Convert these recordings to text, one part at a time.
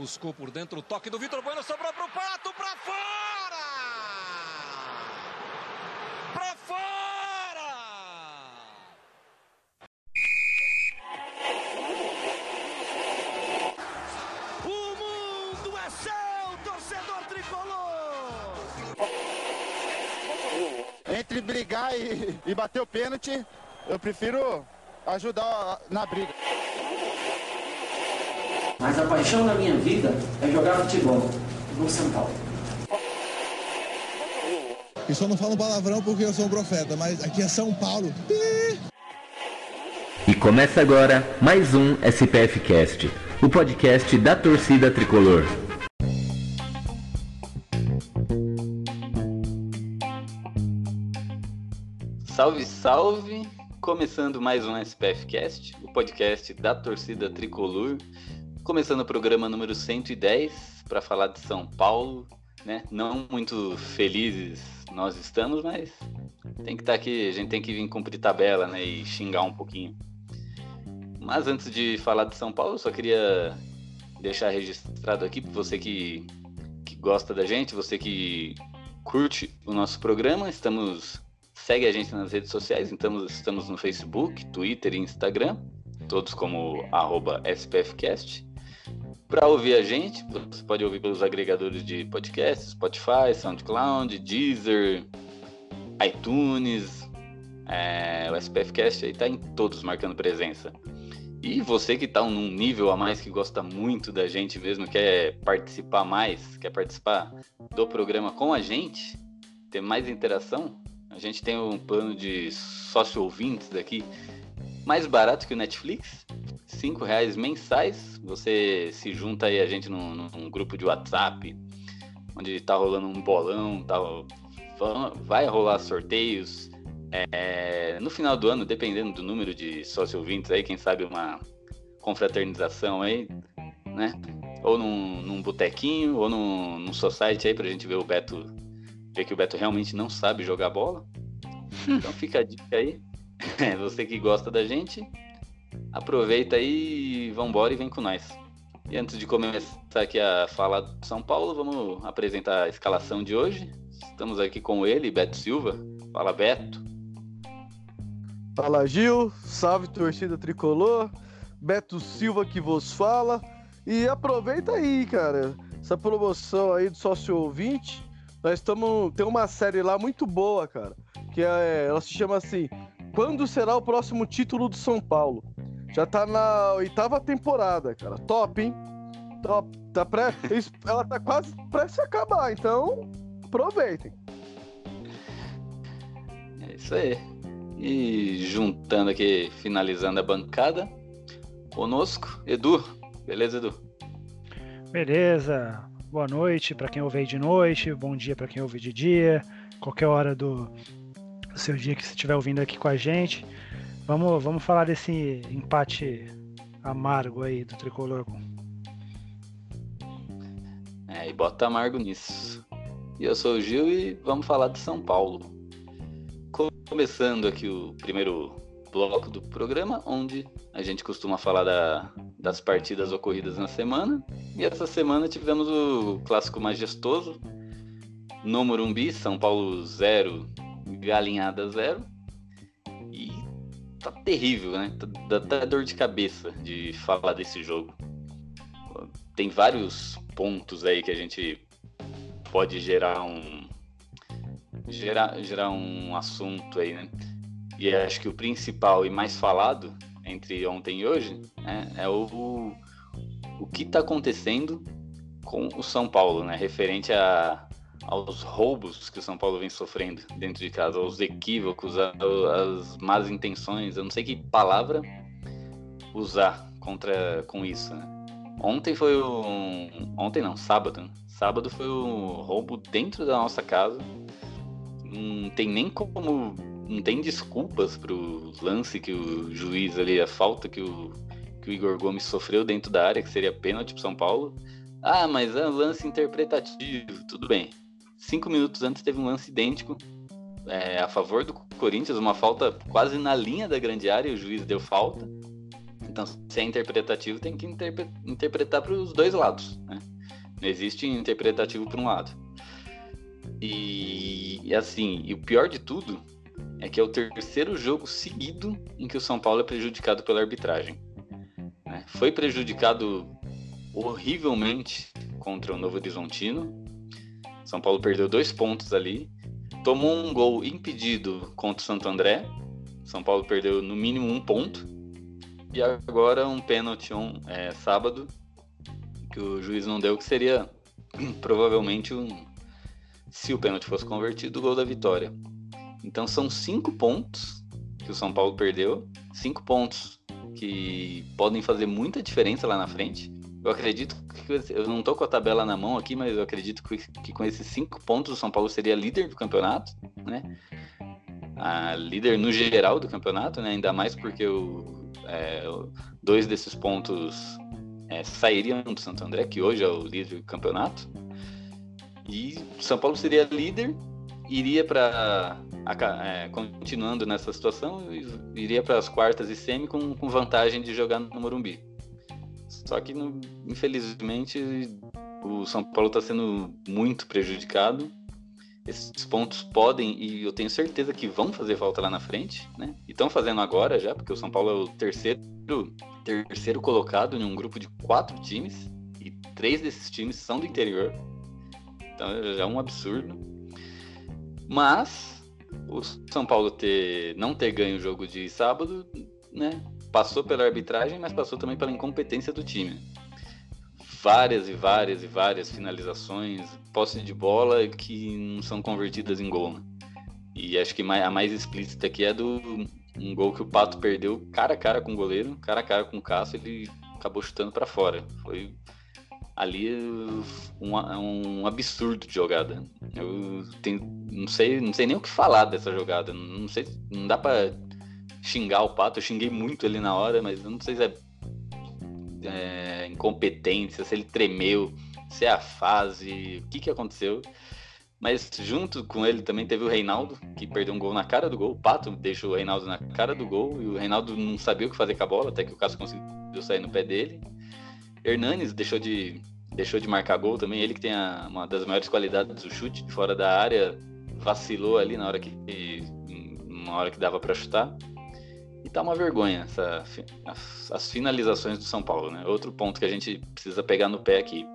Buscou por dentro o toque do Vitor Bueno, sobrou pro Pato, pra fora! Pra fora! O mundo é seu, torcedor tricolor! Entre brigar e, e bater o pênalti, eu prefiro ajudar na briga. Mas a paixão da minha vida é jogar futebol no São Paulo. E só não falo palavrão porque eu sou um profeta, mas aqui é São Paulo. E começa agora mais um SPF Cast, o podcast da torcida tricolor. Salve, salve! Começando mais um SPF Cast, o podcast da torcida tricolor. Começando o programa número 110 para falar de São Paulo, né? Não muito felizes nós estamos, mas tem que estar tá aqui, a gente tem que vir cumprir tabela, né? E xingar um pouquinho. Mas antes de falar de São Paulo, eu só queria deixar registrado aqui para você que, que gosta da gente, você que curte o nosso programa, estamos segue a gente nas redes sociais, então estamos no Facebook, Twitter e Instagram, todos como SPFcast. Para ouvir a gente, você pode ouvir pelos agregadores de podcast, Spotify, SoundCloud, Deezer, iTunes. É, o SPFcast aí tá em todos marcando presença. E você que está num nível a mais, que gosta muito da gente mesmo, quer participar mais, quer participar do programa com a gente, ter mais interação, a gente tem um plano de sócio ouvintes daqui mais barato que o Netflix, cinco reais mensais. Você se junta aí a gente num, num grupo de WhatsApp, onde tá rolando um bolão, tá, vai rolar sorteios. É, no final do ano, dependendo do número de sócio ouvintes aí, quem sabe uma confraternização aí, né? Ou num, num botequinho, ou num, num society aí pra gente ver o Beto ver que o Beto realmente não sabe jogar bola. Então fica a dica aí. Você que gosta da gente, aproveita aí e vambora e vem com nós. E antes de começar aqui a falar de São Paulo, vamos apresentar a escalação de hoje. Estamos aqui com ele, Beto Silva. Fala, Beto. Fala, Gil. Salve, torcida tricolor. Beto Silva que vos fala. E aproveita aí, cara, essa promoção aí do sócio ouvinte nós estamos. Tem uma série lá muito boa, cara. Que é, ela se chama assim: Quando será o próximo título do São Paulo? Já tá na oitava temporada, cara. Top, hein? Top. Tá pré... Ela tá quase pra se acabar, então aproveitem. É isso aí. E juntando aqui, finalizando a bancada, conosco, Edu. Beleza, Edu? Beleza boa noite para quem ouve de noite, bom dia para quem ouve de dia, qualquer hora do seu dia que você estiver ouvindo aqui com a gente. Vamos, vamos falar desse empate amargo aí do tricolor. É, e bota amargo nisso. E eu sou o Gil e vamos falar de São Paulo. Começando aqui o primeiro bloco do programa, onde a gente costuma falar da, das partidas ocorridas na semana. E essa semana tivemos o clássico majestoso no Morumbi, São Paulo 0, Galinhada 0. E tá terrível, né? Dá até dor de cabeça de falar desse jogo. Tem vários pontos aí que a gente pode gerar um gerar, gerar um assunto aí, né? E acho que o principal e mais falado entre ontem e hoje né, é o, o que está acontecendo com o São Paulo, né? Referente a, aos roubos que o São Paulo vem sofrendo dentro de casa, aos equívocos, às más intenções, eu não sei que palavra usar contra com isso. Né? Ontem foi um, ontem não, sábado. Sábado foi um roubo dentro da nossa casa. Não tem nem como não tem desculpas pro lance que o juiz ali, a falta que o, que o Igor Gomes sofreu dentro da área, que seria pênalti pro São Paulo. Ah, mas é um lance interpretativo, tudo bem. Cinco minutos antes teve um lance idêntico é, a favor do Corinthians, uma falta quase na linha da grande área, e o juiz deu falta. Então, se é interpretativo, tem que interpre interpretar para os dois lados. Né? Não existe interpretativo para um lado. E, e assim, e o pior de tudo é que é o terceiro jogo seguido em que o São Paulo é prejudicado pela arbitragem. Né? Foi prejudicado horrivelmente contra o Novo Horizontino. São Paulo perdeu dois pontos ali. Tomou um gol impedido contra o Santo André. São Paulo perdeu no mínimo um ponto. E agora um pênalti um, é, sábado que o juiz não deu, que seria provavelmente um. Se o pênalti fosse convertido, o gol da vitória. Então são cinco pontos que o São Paulo perdeu. Cinco pontos que podem fazer muita diferença lá na frente. Eu acredito que eu não tô com a tabela na mão aqui, mas eu acredito que, que com esses cinco pontos o São Paulo seria líder do campeonato, né? A líder no geral do campeonato, né? Ainda mais porque o, é, dois desses pontos é, sairiam do Santo André, que hoje é o líder do campeonato. E São Paulo seria líder, iria para é, continuando nessa situação, iria para as quartas e semi com, com vantagem de jogar no Morumbi. Só que, no, infelizmente, o São Paulo está sendo muito prejudicado. Esses pontos podem, e eu tenho certeza que vão fazer falta lá na frente, né? E estão fazendo agora já, porque o São Paulo é o terceiro, terceiro colocado em um grupo de quatro times, e três desses times são do interior. Então já é um absurdo. Mas o São Paulo ter, não ter ganho o jogo de sábado, né? Passou pela arbitragem, mas passou também pela incompetência do time. Várias e várias e várias finalizações, posse de bola que não são convertidas em gol. Né? E acho que a mais explícita aqui é do um gol que o Pato perdeu cara a cara com o goleiro, cara a cara com o Cássio, ele acabou chutando para fora. Foi ali um, um, absurdo de jogada. Eu tenho, não sei, não sei nem o que falar dessa jogada. Não sei, não dá para xingar o Pato. Eu xinguei muito ele na hora, mas eu não sei se é, é incompetência, se ele tremeu, se é a fase, o que, que aconteceu. Mas junto com ele também teve o Reinaldo, que perdeu um gol na cara do gol. O Pato deixou o Reinaldo na cara do gol e o Reinaldo não sabia o que fazer com a bola, até que o Cássio conseguiu sair no pé dele. Hernanes deixou de, deixou de marcar gol também. Ele que tem a, uma das maiores qualidades do chute de fora da área, vacilou ali na hora que, na hora que dava para chutar. Tá uma vergonha essa, as, as, finalizações do São Paulo, né? Outro ponto que a gente precisa pegar no pé aqui.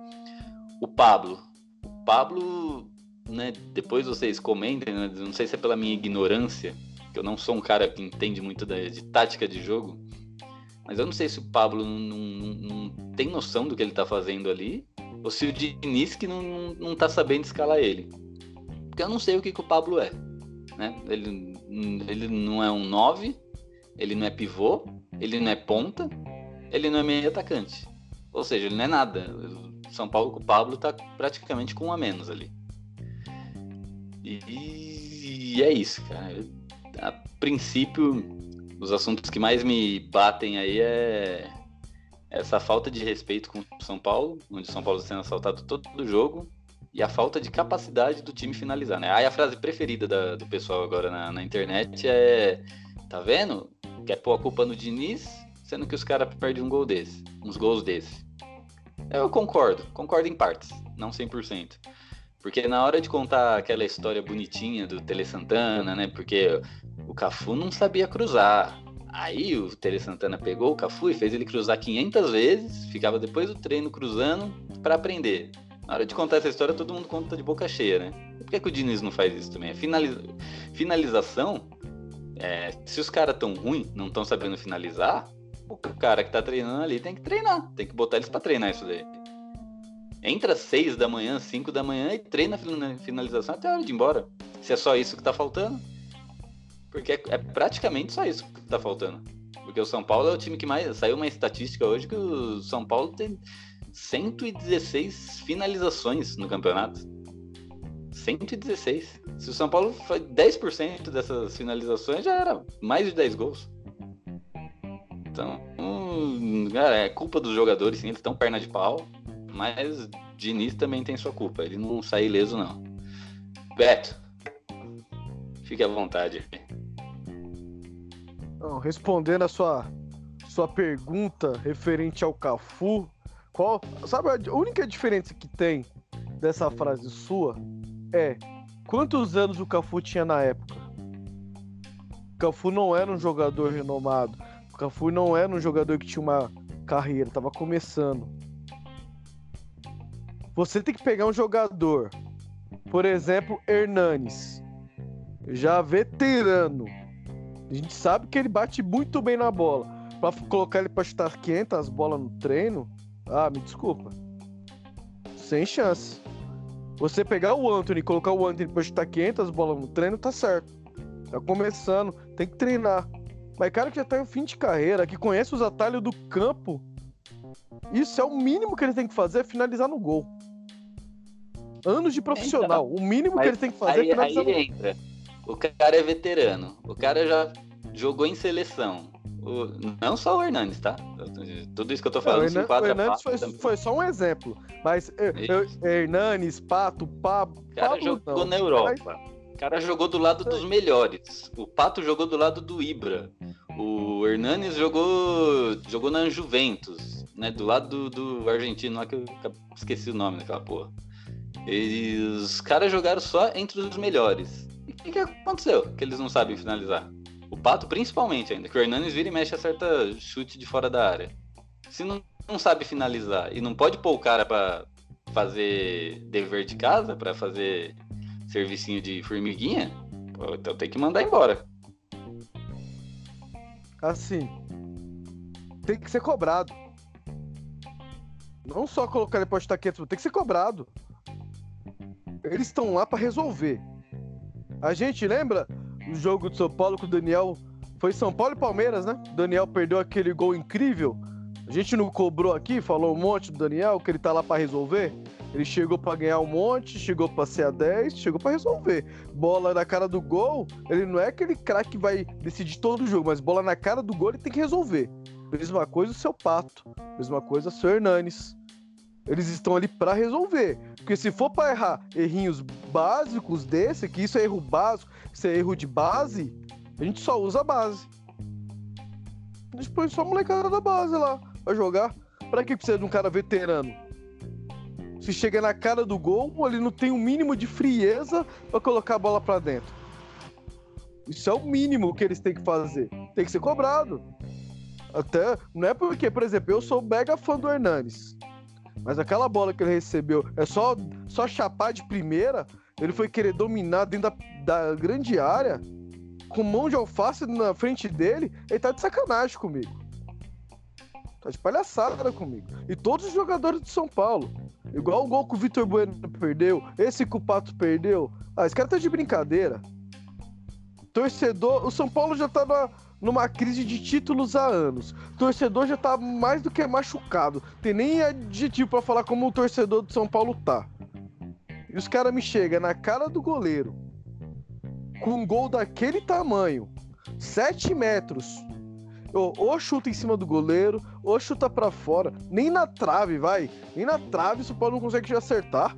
O Pablo. O Pablo, né? Depois vocês comentem, né? não sei se é pela minha ignorância, que eu não sou um cara que entende muito de, de tática de jogo, mas eu não sei se o Pablo não, não, não, tem noção do que ele tá fazendo ali, ou se o Diniz que não, não, não tá sabendo escalar ele. Porque eu não sei o que, que o Pablo é. Né? Ele, ele não é um 9, ele não é pivô, ele não é ponta, ele não é meio atacante. Ou seja, ele não é nada. São Paulo com o Pablo tá praticamente com um a menos ali. E, e é isso, cara. A princípio, os assuntos que mais me batem aí é essa falta de respeito com o São Paulo, onde o São Paulo está sendo assaltado todo o jogo, e a falta de capacidade do time finalizar, né? Aí a frase preferida da, do pessoal agora na, na internet é Tá vendo? Quer pôr a culpa no Diniz, sendo que os caras perdem um gol desse, uns gols desse. Eu concordo, concordo em partes, não 100%. Porque na hora de contar aquela história bonitinha do Tele Santana, né? Porque o Cafu não sabia cruzar. Aí o Tele Santana pegou o Cafu e fez ele cruzar 500 vezes, ficava depois do treino cruzando para aprender. Na hora de contar essa história, todo mundo conta de boca cheia, né? Por que, que o Diniz não faz isso também? Finaliza... finalização é, se os caras tão ruins, não estão sabendo finalizar, o cara que tá treinando ali tem que treinar, tem que botar eles para treinar isso daí. Entra às 6 da manhã, 5 da manhã e treina a finalização até a hora de ir embora. Se é só isso que tá faltando. Porque é, é praticamente só isso que tá faltando. Porque o São Paulo é o time que mais. Saiu uma estatística hoje que o São Paulo tem 116 finalizações no campeonato. 116. Se o São Paulo foi 10% dessas finalizações, já era mais de 10 gols. Então, hum, cara, é culpa dos jogadores, sim, eles estão perna de pau. Mas Diniz também tem sua culpa. Ele não sai ileso, não. Beto, fique à vontade. Não, respondendo a sua, sua pergunta referente ao Cafu, qual, sabe a única diferença que tem dessa frase sua é quantos anos o Cafu tinha na época? O Cafu não era um jogador renomado. O Cafu não era um jogador que tinha uma carreira, tava começando. Você tem que pegar um jogador, por exemplo, Hernanes, já veterano. A gente sabe que ele bate muito bem na bola. Pra colocar ele pra chutar 500 bolas no treino, ah, me desculpa. Sem chance. Você pegar o Anthony e colocar o Anthony pra chutar 500 bolas no treino, tá certo. Tá começando, tem que treinar. Mas cara que já tá em fim de carreira, que conhece os atalhos do campo, isso é o mínimo que ele tem que fazer, é finalizar no gol. Anos de profissional. Então, o mínimo que ele tem que fazer aí, é finalizar aí no gol. entra. O cara é veterano. O cara já jogou em seleção. O- não só o Hernandes, tá? Tudo isso que eu tô É, falando se Hernandes, o enquadra Hernandes foi, foi só um exemplo. Mas eu, eu, Hernanes, Pato, Pablo. O cara Pablo jogou não. na Europa. O cara jogou do lado dos melhores. O Pato jogou do lado do Ibra. O Hernanes jogou jogou na Juventus, né? Do lado do, do argentino lá que eu esqueci o nome daquela porra. E os caras jogaram só entre os melhores. E o que, que aconteceu? Que eles não sabem finalizar. O Pato, principalmente ainda, que o Hernanes vira e mexe acerta chute de fora da área. Se não, não sabe finalizar e não pode pôr o cara pra fazer dever de casa, pra fazer servicinho de formiguinha, então tem que mandar embora. Assim, tem que ser cobrado. Não só colocar ele pra chutar 500, tem que ser cobrado. Eles estão lá pra resolver. A gente lembra o jogo do São Paulo com o Daniel. Foi São Paulo e Palmeiras, né? O Daniel perdeu aquele gol incrível. A gente não cobrou aqui, falou um monte do Daniel, que ele tá lá pra resolver. Ele chegou pra ganhar um monte, chegou pra ser a 10, chegou pra resolver. Bola na cara do gol, ele não é aquele craque que vai decidir todo o jogo, mas bola na cara do gol ele tem que resolver. Mesma coisa o seu Pato, mesma coisa o seu Hernanes. Eles estão ali pra resolver. Porque se for pra errar errinhos básicos desse, que isso é erro básico, é erro de base, a gente só usa a base. A gente põe só a molecada da base lá pra jogar. Pra que precisa de um cara veterano? Se chega na cara do gol, ele não tem o mínimo de frieza pra colocar a bola pra dentro. Isso é o mínimo que eles têm que fazer. Tem que ser cobrado. Até, não é porque, por exemplo, eu sou mega fã do Hernanes. Mas aquela bola que ele recebeu é só, só chapar de primeira. Ele foi querer dominar dentro da, da grande área. Com mão de alface na frente dele. Ele tá de sacanagem comigo. Tá de palhaçada comigo. E todos os jogadores de São Paulo. Igual o gol que o Vitor Bueno perdeu. Esse que o Pato perdeu. Ah, esse cara tá de brincadeira. Torcedor. O São Paulo já tá na, numa crise de títulos há anos. Torcedor já tá mais do que machucado. Tem nem adjetivo pra falar como o torcedor do São Paulo tá. E os caras me chegam na cara do goleiro. Com um gol daquele tamanho. 7 metros. Ou, ou chuta em cima do goleiro, ou chuta pra fora. Nem na trave, vai. Nem na trave o Paulo não consegue acertar.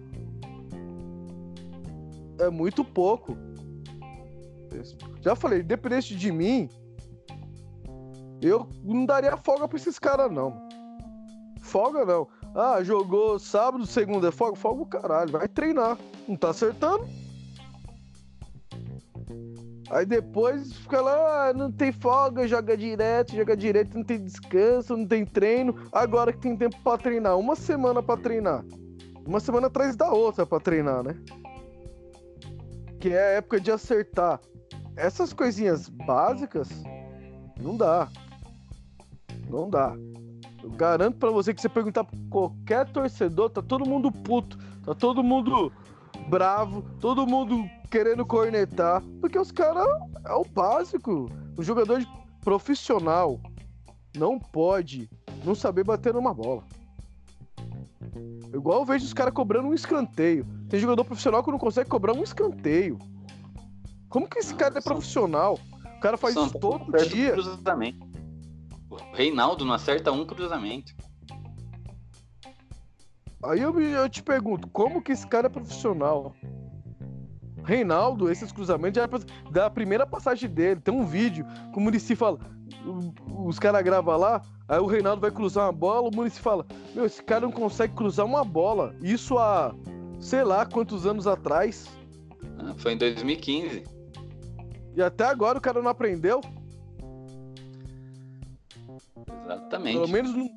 É muito pouco. Já falei, independente de mim, eu não daria folga pra esses caras, não. Folga não. Ah, jogou sábado, segunda é folga? Folga o caralho, vai treinar. Não tá acertando? Aí depois fica lá, ah, não tem folga, joga direto, joga direto, não tem descanso, não tem treino. Agora que tem tempo pra treinar, uma semana pra treinar. Uma semana atrás da outra pra treinar, né? Que é a época de acertar. Essas coisinhas básicas, não dá. Não dá. Eu garanto pra você que você perguntar pra qualquer torcedor, tá todo mundo puto, tá todo mundo bravo, todo mundo querendo cornetar, porque os caras é o básico. O jogador profissional não pode não saber bater numa bola. Igual eu vejo os caras cobrando um escanteio. Tem jogador profissional que não consegue cobrar um escanteio. Como que esse cara é profissional? O cara faz São isso todo dia. cruzamento. O Reinaldo não acerta um cruzamento. Aí eu, eu te pergunto, como que esse cara é profissional? Reinaldo, esses cruzamentos já era pra- da primeira passagem dele, tem um vídeo que o Murici fala: os caras gravam lá, aí o Reinaldo vai cruzar uma bola, o Muniz fala: Meu, esse cara não consegue cruzar uma bola. Isso há sei lá quantos anos atrás. Ah, foi em 2015. E até agora o cara não aprendeu. Exatamente. Pelo menos não...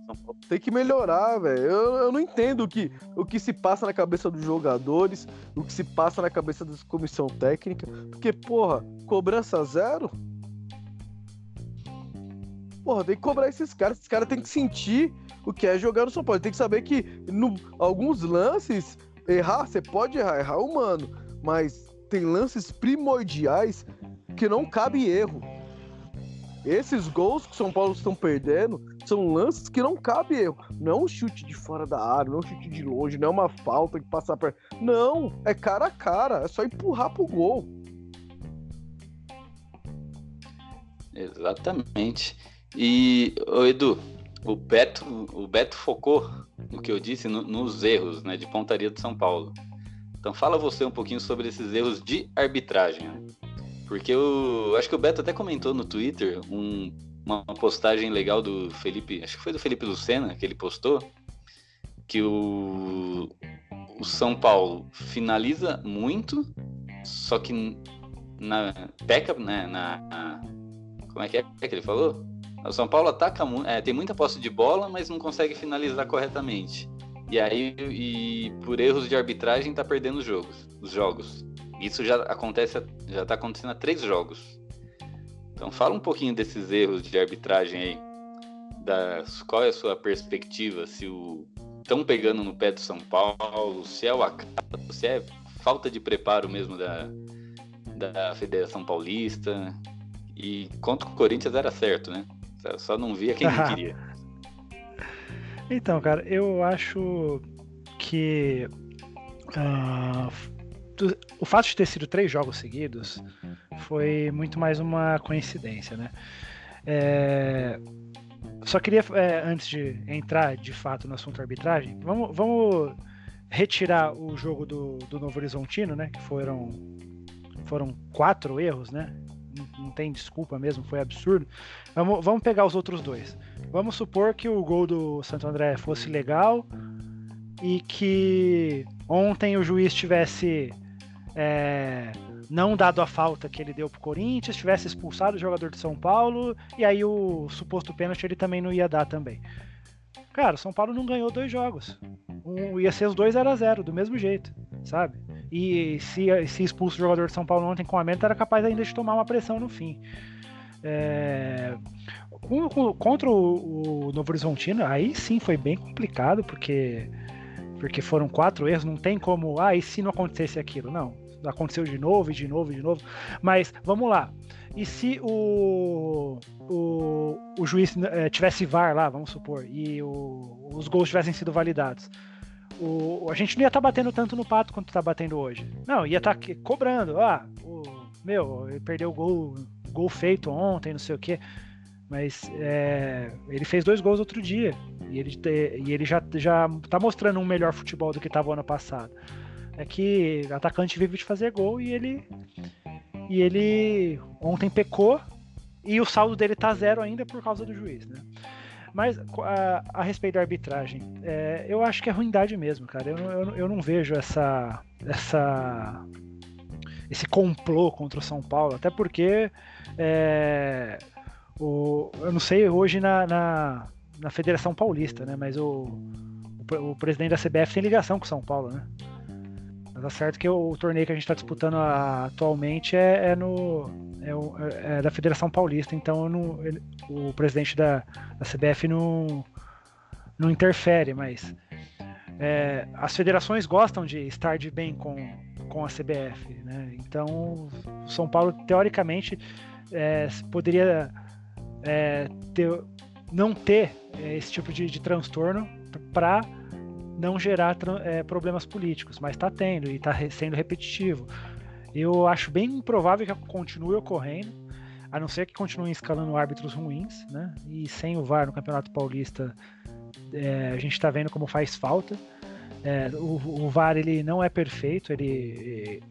tem que melhorar, velho. Eu, eu não entendo o que, o que se passa na cabeça dos jogadores, o que se passa na cabeça da comissão técnica. Porque, porra, cobrança zero? Porra, tem que cobrar esses caras. Esses caras têm que sentir o que é jogar no São Paulo. Tem que saber que no, alguns lances, errar, você pode errar, errar humano. Mas tem lances primordiais que não cabe erro. Esses gols que o São Paulo estão perdendo são lances que não cabe erro. Não é um chute de fora da área, não é um chute de longe, não é uma falta que passar perto. Não, é cara a cara, é só empurrar pro gol. Exatamente. E, ô Edu, o Beto, o Beto focou no que eu disse, no, nos erros né, de pontaria de São Paulo. Então fala você um pouquinho sobre esses erros de arbitragem. Né? Porque eu acho que o Beto até comentou no Twitter um, uma postagem legal do Felipe, acho que foi do Felipe Lucena que ele postou, que o, o São Paulo finaliza muito, só que na peca, né, na, na como é que é que ele falou? O São Paulo ataca é, tem muita posse de bola, mas não consegue finalizar corretamente. E aí, e por erros de arbitragem, tá perdendo os jogos. Os jogos. Isso já acontece, já está acontecendo há três jogos. Então fala um pouquinho desses erros de arbitragem aí. Da, qual é a sua perspectiva? Se o estão pegando no pé do São Paulo, se é o acaso, se é falta de preparo mesmo da, da Federação Paulista. E contra o Corinthians era certo, né? Só não via quem não queria. Então, cara, eu acho que uh, o fato de ter sido três jogos seguidos foi muito mais uma coincidência, né? É, só queria, é, antes de entrar de fato no assunto arbitragem, vamos, vamos retirar o jogo do, do Novo Horizontino, né? Que foram, foram quatro erros, né? Não, não tem desculpa mesmo, foi absurdo. Vamos, vamos pegar os outros dois. Vamos supor que o gol do Santo André fosse legal e que ontem o juiz tivesse é, não dado a falta que ele deu pro Corinthians, tivesse expulsado o jogador de São Paulo, e aí o suposto pênalti ele também não ia dar também. Cara, o São Paulo não ganhou dois jogos. Um, ia ser os dois 0 a 0 do mesmo jeito, sabe? E se, se expulso o jogador de São Paulo ontem com a meta, era capaz ainda de tomar uma pressão no fim. É, com, com, contra o, o Novo Horizontino, aí sim foi bem complicado, porque porque foram quatro erros, não tem como, ah, e se não acontecesse aquilo? Não, aconteceu de novo, e de novo, e de novo. Mas vamos lá. E se o, o, o juiz é, tivesse VAR lá, vamos supor, e o, os gols tivessem sido validados? O, a gente não ia estar tá batendo tanto no pato quanto está batendo hoje. Não, ia estar tá cobrando. Ah, o, meu, ele perdeu o gol, gol feito ontem, não sei o quê. Mas é, ele fez dois gols outro dia. E ele, e ele já, já tá mostrando um melhor futebol do que estava ano passado. É que atacante vive de fazer gol e ele. E ele ontem pecou e o saldo dele tá zero ainda por causa do juiz, né? Mas a, a respeito da arbitragem, é, eu acho que é ruindade mesmo, cara. Eu, eu, eu não vejo essa, essa esse complô contra o São Paulo, até porque é, o, eu não sei hoje na, na, na Federação Paulista, né? Mas o, o, o, presidente da CBF tem ligação com o São Paulo, né? Mas tá certo que o, torneio que a gente está disputando a, atualmente é, é no é, o, é, da Federação Paulista, então não, ele, o presidente da, da CBF não, não interfere, mas é, as federações gostam de estar de bem com, com a CBF, né? Então, o São Paulo teoricamente é, poderia é, ter, não ter é, esse tipo de, de transtorno para não gerar é, problemas políticos, mas está tendo e está sendo repetitivo. Eu acho bem improvável que continue ocorrendo, a não ser que continuem escalando árbitros ruins, né? E sem o VAR no Campeonato Paulista, é, a gente está vendo como faz falta. É, o, o, VAR ele não é perfeito, ele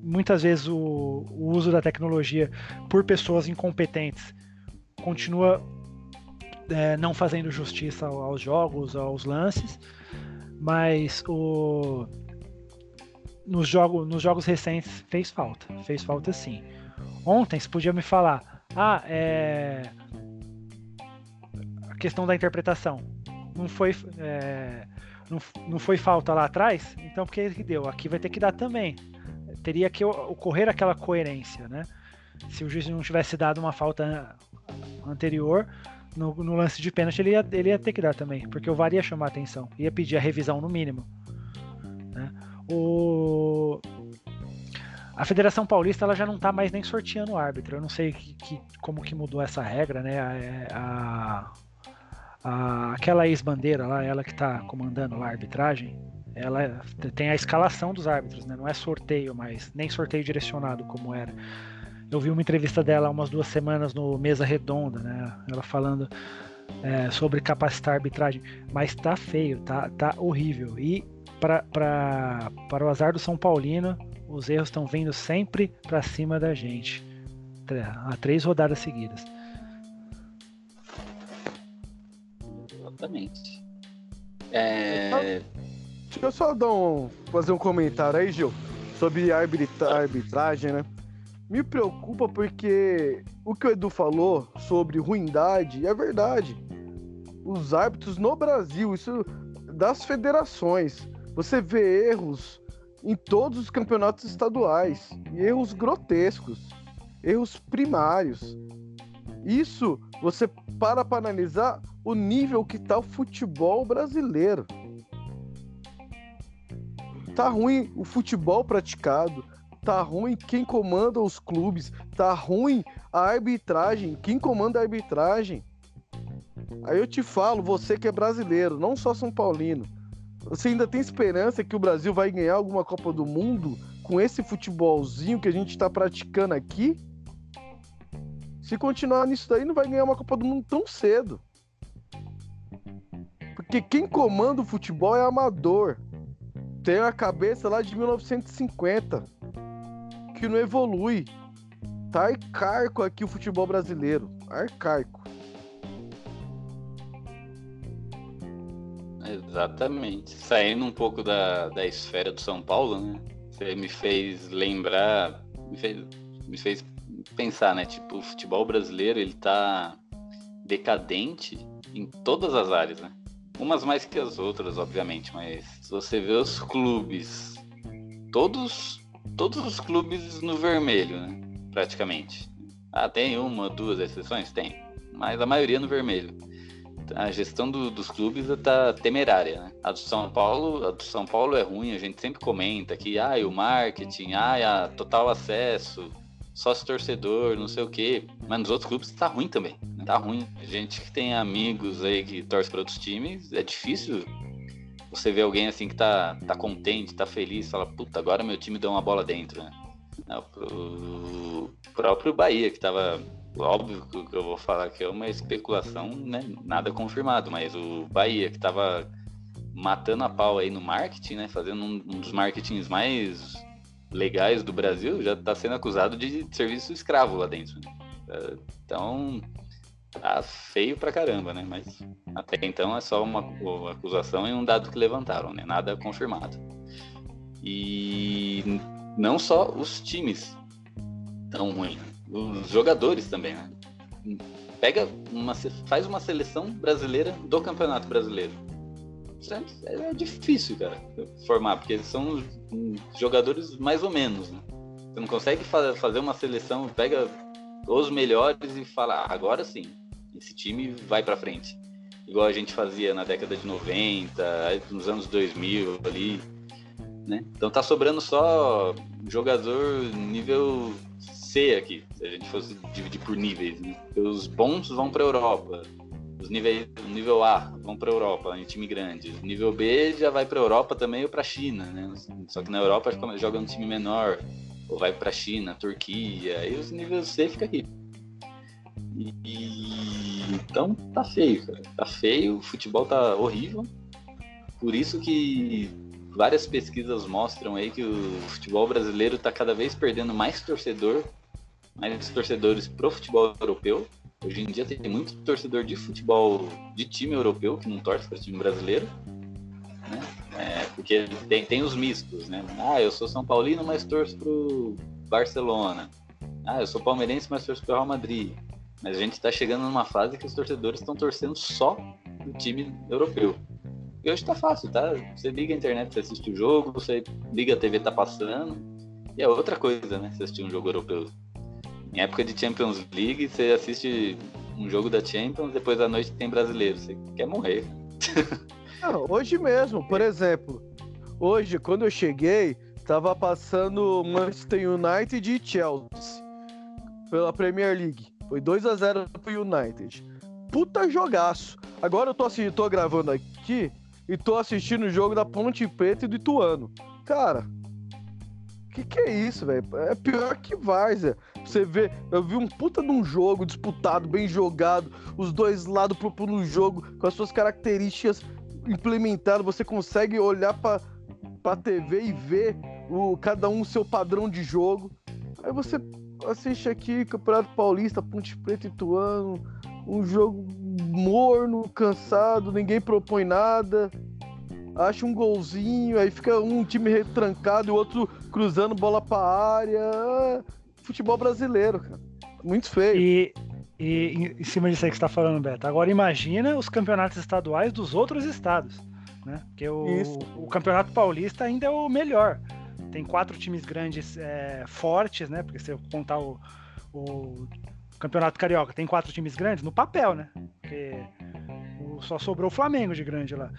muitas vezes o, o uso da tecnologia por pessoas incompetentes continua é, não fazendo justiça aos jogos, aos lances, mas o nos, jogo, nos jogos recentes fez falta, fez falta sim. Ontem você podia me falar, ah, é a questão da interpretação não foi é... não, não foi falta lá atrás, então por que deu? Aqui vai ter que dar também. Teria que ocorrer aquela coerência, né? Se o juiz não tivesse dado uma falta anterior, no, no, lance de pênalti ele ia, ele ia ter que dar também, porque o VAR ia chamar atenção, ia pedir a revisão no mínimo. Né? O... A Federação Paulista ela já não está mais nem sorteando o árbitro. Eu não sei que, que, como que mudou essa regra, né? A, a, a, aquela ex-bandeira lá, ela que está comandando lá a arbitragem, ela tem a escalação dos árbitros, né? Não é sorteio, mas nem sorteio direcionado como era. Eu vi uma entrevista dela há umas duas semanas no Mesa Redonda, né? Ela falando é, sobre capacitar a arbitragem. Mas tá feio, tá, tá horrível. E para o azar do São Paulino, os erros estão vindo sempre para cima da gente. Há três rodadas seguidas. Exatamente. É... Deixa eu só dar um, fazer um comentário aí, Gil, sobre a arbitragem, né? Me preocupa porque o que o Edu falou sobre ruindade é verdade. Os árbitros no Brasil, isso das federações, você vê erros em todos os campeonatos estaduais, erros grotescos, erros primários. Isso você para para analisar o nível que está o futebol brasileiro. Tá ruim o futebol praticado, tá ruim quem comanda os clubes, tá ruim a arbitragem, quem comanda a arbitragem. Aí eu te falo, você que é brasileiro, não só São Paulino, você ainda tem esperança que o Brasil vai ganhar alguma Copa do Mundo com esse futebolzinho que a gente está praticando aqui? Se continuar nisso daí, não vai ganhar uma Copa do Mundo tão cedo. Porque quem comanda o futebol é amador. Tem a cabeça lá de 1950 que não evolui. Tá arcaico aqui o futebol brasileiro. Arcaico. Exatamente. Saindo um pouco da, da esfera do São Paulo, né? Você me fez lembrar, me fez, me fez pensar, né? Tipo, o futebol brasileiro, ele tá decadente em todas as áreas, né? Umas mais que as outras, obviamente, mas se você vê os clubes, todos todos os clubes no vermelho, né? praticamente. Ah, tem uma, duas exceções? Tem. Mas a maioria no vermelho. A gestão do, dos clubes está temerária, né? A do São Paulo, a do São Paulo é ruim, a gente sempre comenta que ah, o marketing, ah, total acesso, sócio torcedor, não sei o quê. Mas nos outros clubes tá ruim também. Né? Tá ruim. Gente que tem amigos aí que torce para outros times, é difícil você vê alguém assim que tá, tá contente, tá feliz, fala, puta, agora meu time deu uma bola dentro, né? O próprio Bahia, que tava. Óbvio que eu vou falar que é uma especulação, né? Nada confirmado, mas o Bahia, que tava matando a pau aí no marketing, né? Fazendo um, um dos marketings mais legais do Brasil, já tá sendo acusado de serviço escravo lá dentro. Né? Então, tá feio pra caramba, né? Mas até então é só uma acusação e um dado que levantaram, né? Nada confirmado. E não só os times tão ruins, os jogadores também, né? Pega uma, faz uma seleção brasileira do Campeonato Brasileiro. É, é difícil, cara, formar, porque são jogadores mais ou menos, né? Você não consegue fazer uma seleção, pega os melhores e fala, ah, agora sim, esse time vai para frente. Igual a gente fazia na década de 90, nos anos 2000 ali, né? Então tá sobrando só jogador nível C aqui, se a gente fosse dividir por níveis, né? Os bons vão para Europa, os níveis, o nível A vão para Europa, em time grande. O nível B já vai para Europa também ou para China, né? Só que na Europa joga um time menor, ou vai para China, Turquia, e os níveis C fica aqui. E, então tá feio, cara. Tá feio, o futebol tá horrível. Por isso que várias pesquisas mostram aí que o futebol brasileiro tá cada vez perdendo mais torcedor, mais torcedores pro futebol europeu Hoje em dia tem muito torcedor de futebol de time europeu que não torce para time brasileiro, né? É, porque tem, tem os mistos, né? Ah, eu sou São Paulino, mas torço pro Barcelona. Ah, eu sou palmeirense, mas torço pro Real Madrid. Mas a gente está chegando numa fase que os torcedores estão torcendo só do time europeu. E hoje tá fácil, tá? Você liga a internet, você assiste o jogo, você liga a TV, tá passando. E é outra coisa, né? Você assistir um jogo europeu. Em época de Champions League, você assiste um jogo da Champions, depois da noite tem brasileiro. Você quer morrer. Não, hoje mesmo, por exemplo. Hoje, quando eu cheguei, tava passando Manchester United e Chelsea pela Premier League. Foi 2 a 0 pro United. Puta jogaço. Agora eu tô, assistindo, tô gravando aqui e tô assistindo o jogo da Ponte Preta e do Ituano. Cara, que que é isso, velho? É pior que Várzea. Você vê, eu vi um puta de um jogo disputado, bem jogado, os dois lados propondo um jogo com as suas características implementadas. Você consegue olhar pra, pra TV e ver o, cada um seu padrão de jogo. Aí você assiste aqui Campeonato Paulista, Ponte Preta e Ituano, um jogo morno, cansado, ninguém propõe nada. Acha um golzinho, aí fica um time retrancado e o outro cruzando bola pra área. Futebol brasileiro, cara. Muito feio. E, e em cima disso aí que você tá falando, Beto, agora imagina os campeonatos estaduais dos outros estados. Né? Porque o, o Campeonato Paulista ainda é o melhor. Tem quatro times grandes é, fortes, né? Porque se eu contar o, o Campeonato Carioca, tem quatro times grandes no papel, né? Porque o, só sobrou o Flamengo de grande lá.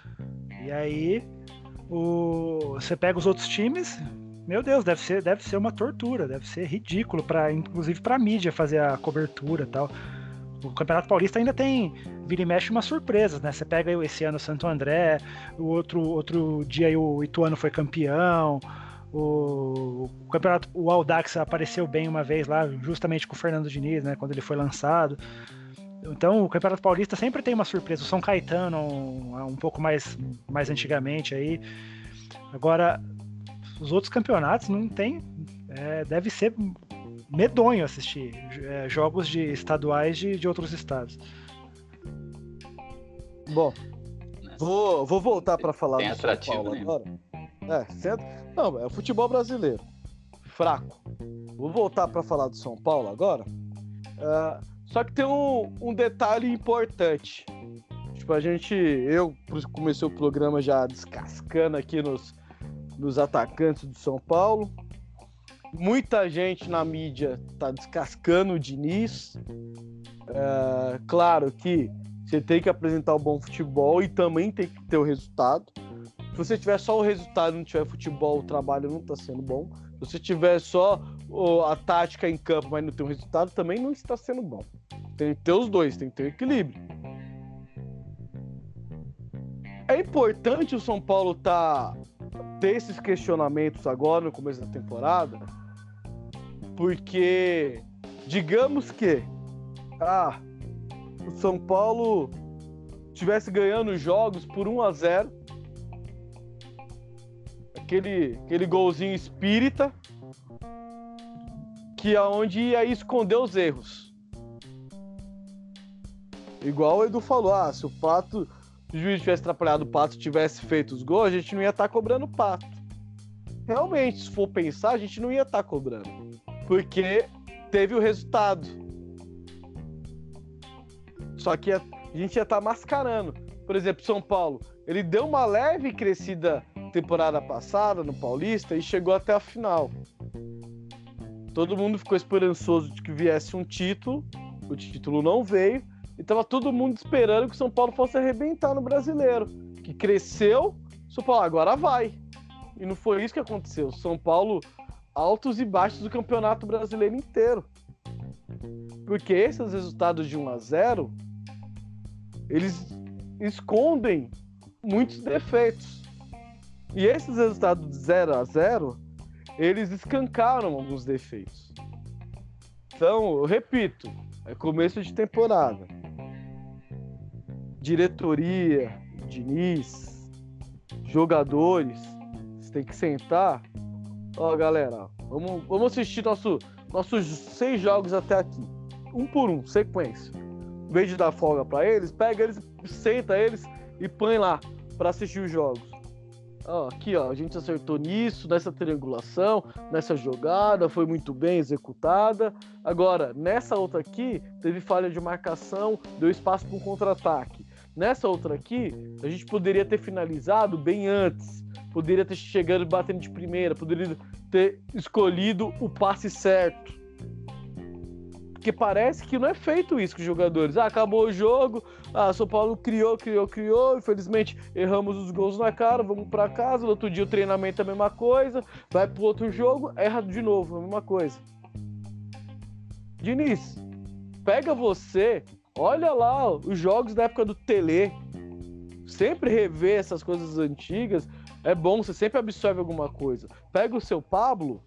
E aí o, você pega os outros times, meu Deus, deve ser, deve ser uma tortura, deve ser ridículo para inclusive para mídia fazer a cobertura, tal. O Campeonato Paulista ainda tem vira e mexe umas surpresas, né? Você pega esse ano o Santo André, o outro outro dia o Ituano foi campeão. O, o campeonato, o Audax apareceu bem uma vez lá, justamente com o Fernando Diniz, né? Quando ele foi lançado. Então, o Campeonato Paulista sempre tem uma surpresa. O São Caetano, um, um pouco mais, mais antigamente aí. Agora, os outros campeonatos não tem. É, deve ser medonho assistir é, jogos de estaduais de, de outros estados. Bom, vou, vou voltar para falar Tem do São atrativo, Paulo né? agora. É, senta... Não, é o futebol brasileiro. Fraco. Vou voltar para falar do São Paulo agora. É, só que tem um, um detalhe importante. Tipo, a gente. Eu comecei o programa já descascando aqui nos, nos atacantes do São Paulo. Muita gente na mídia tá descascando o Diniz. É, claro que você tem que apresentar o bom futebol e também tem que ter o resultado. Se você tiver só o resultado não tiver futebol, o trabalho não está sendo bom. Se você tiver só a tática em campo, mas não tem o resultado, também não está sendo bom. Tem que ter os dois, tem que ter equilíbrio. É importante o São Paulo tá, ter esses questionamentos agora no começo da temporada, porque digamos que ah, o São Paulo tivesse ganhando jogos por 1 a 0 aquele, aquele golzinho espírita que aonde ia esconder os erros. Igual o Edu falou, ah, se o Pato, se o juiz tivesse atrapalhado o Pato tivesse feito os gols, a gente não ia estar cobrando o Pato. Realmente, se for pensar, a gente não ia estar cobrando. Porque teve o resultado. Só que a gente ia estar mascarando. Por exemplo, São Paulo, ele deu uma leve crescida temporada passada no Paulista e chegou até a final. Todo mundo ficou esperançoso de que viesse um título, o título não veio, e tava todo mundo esperando que o São Paulo fosse arrebentar no brasileiro. Que cresceu, São Paulo agora vai. E não foi isso que aconteceu. São Paulo, altos e baixos do campeonato brasileiro inteiro. Porque esses resultados de 1 a 0 eles escondem muitos defeitos. E esses resultados de 0 a 0 eles escancaram alguns defeitos. Então, eu repito, é começo de temporada. Diretoria, Diniz, jogadores, você tem que sentar. Ó, galera, vamos, vamos assistir nosso, nossos seis jogos até aqui. Um por um, sequência. em vez de dar folga pra eles, pega eles, senta eles e põe lá pra assistir os jogos. Ó, aqui, ó, a gente acertou nisso, nessa triangulação, nessa jogada, foi muito bem executada. Agora, nessa outra aqui, teve falha de marcação, deu espaço para um contra-ataque. Nessa outra aqui, a gente poderia ter finalizado bem antes, poderia ter chegado batendo de primeira, poderia ter escolhido o passe certo. Porque parece que não é feito isso com os jogadores. Ah, acabou o jogo, ah, São Paulo criou, criou, criou, infelizmente erramos os gols na cara, vamos para casa, no outro dia o treinamento é a mesma coisa, vai pro outro jogo, erra de novo, a mesma coisa. Diniz, pega você, olha lá os jogos da época do Tele. Sempre rever essas coisas antigas é bom, você sempre absorve alguma coisa. Pega o seu Pablo,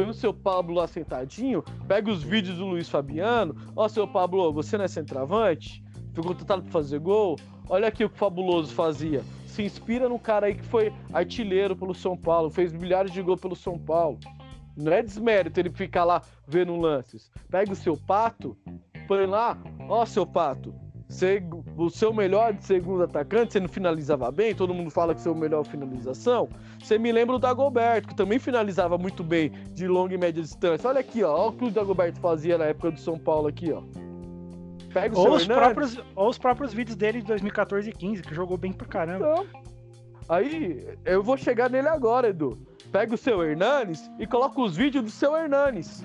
põe o seu Pablo lá sentadinho, pega os vídeos do Luiz Fabiano. Ó, seu Pablo, você não é centroavante? Ficou tentado pra fazer gol? Olha aqui o que o Fabuloso fazia. Se inspira no cara aí que foi artilheiro pelo São Paulo, fez milhares de gols pelo São Paulo. Não é desmérito ele ficar lá vendo lances. Pega o seu pato, põe lá, ó, seu pato. Você, o seu melhor de segundo atacante, você não finalizava bem, todo mundo fala que seu melhor finalização. Você me lembra o Dagoberto, que também finalizava muito bem de longa e média distância. Olha aqui, ó, olha o que o Dagoberto fazia na época do São Paulo aqui, ó. Pega o ou, os próprios, ou os próprios vídeos dele de 2014 e 15, que jogou bem pra caramba. Então, aí, eu vou chegar nele agora, Edu. Pega o seu Hernanes e coloca os vídeos do seu Hernanes.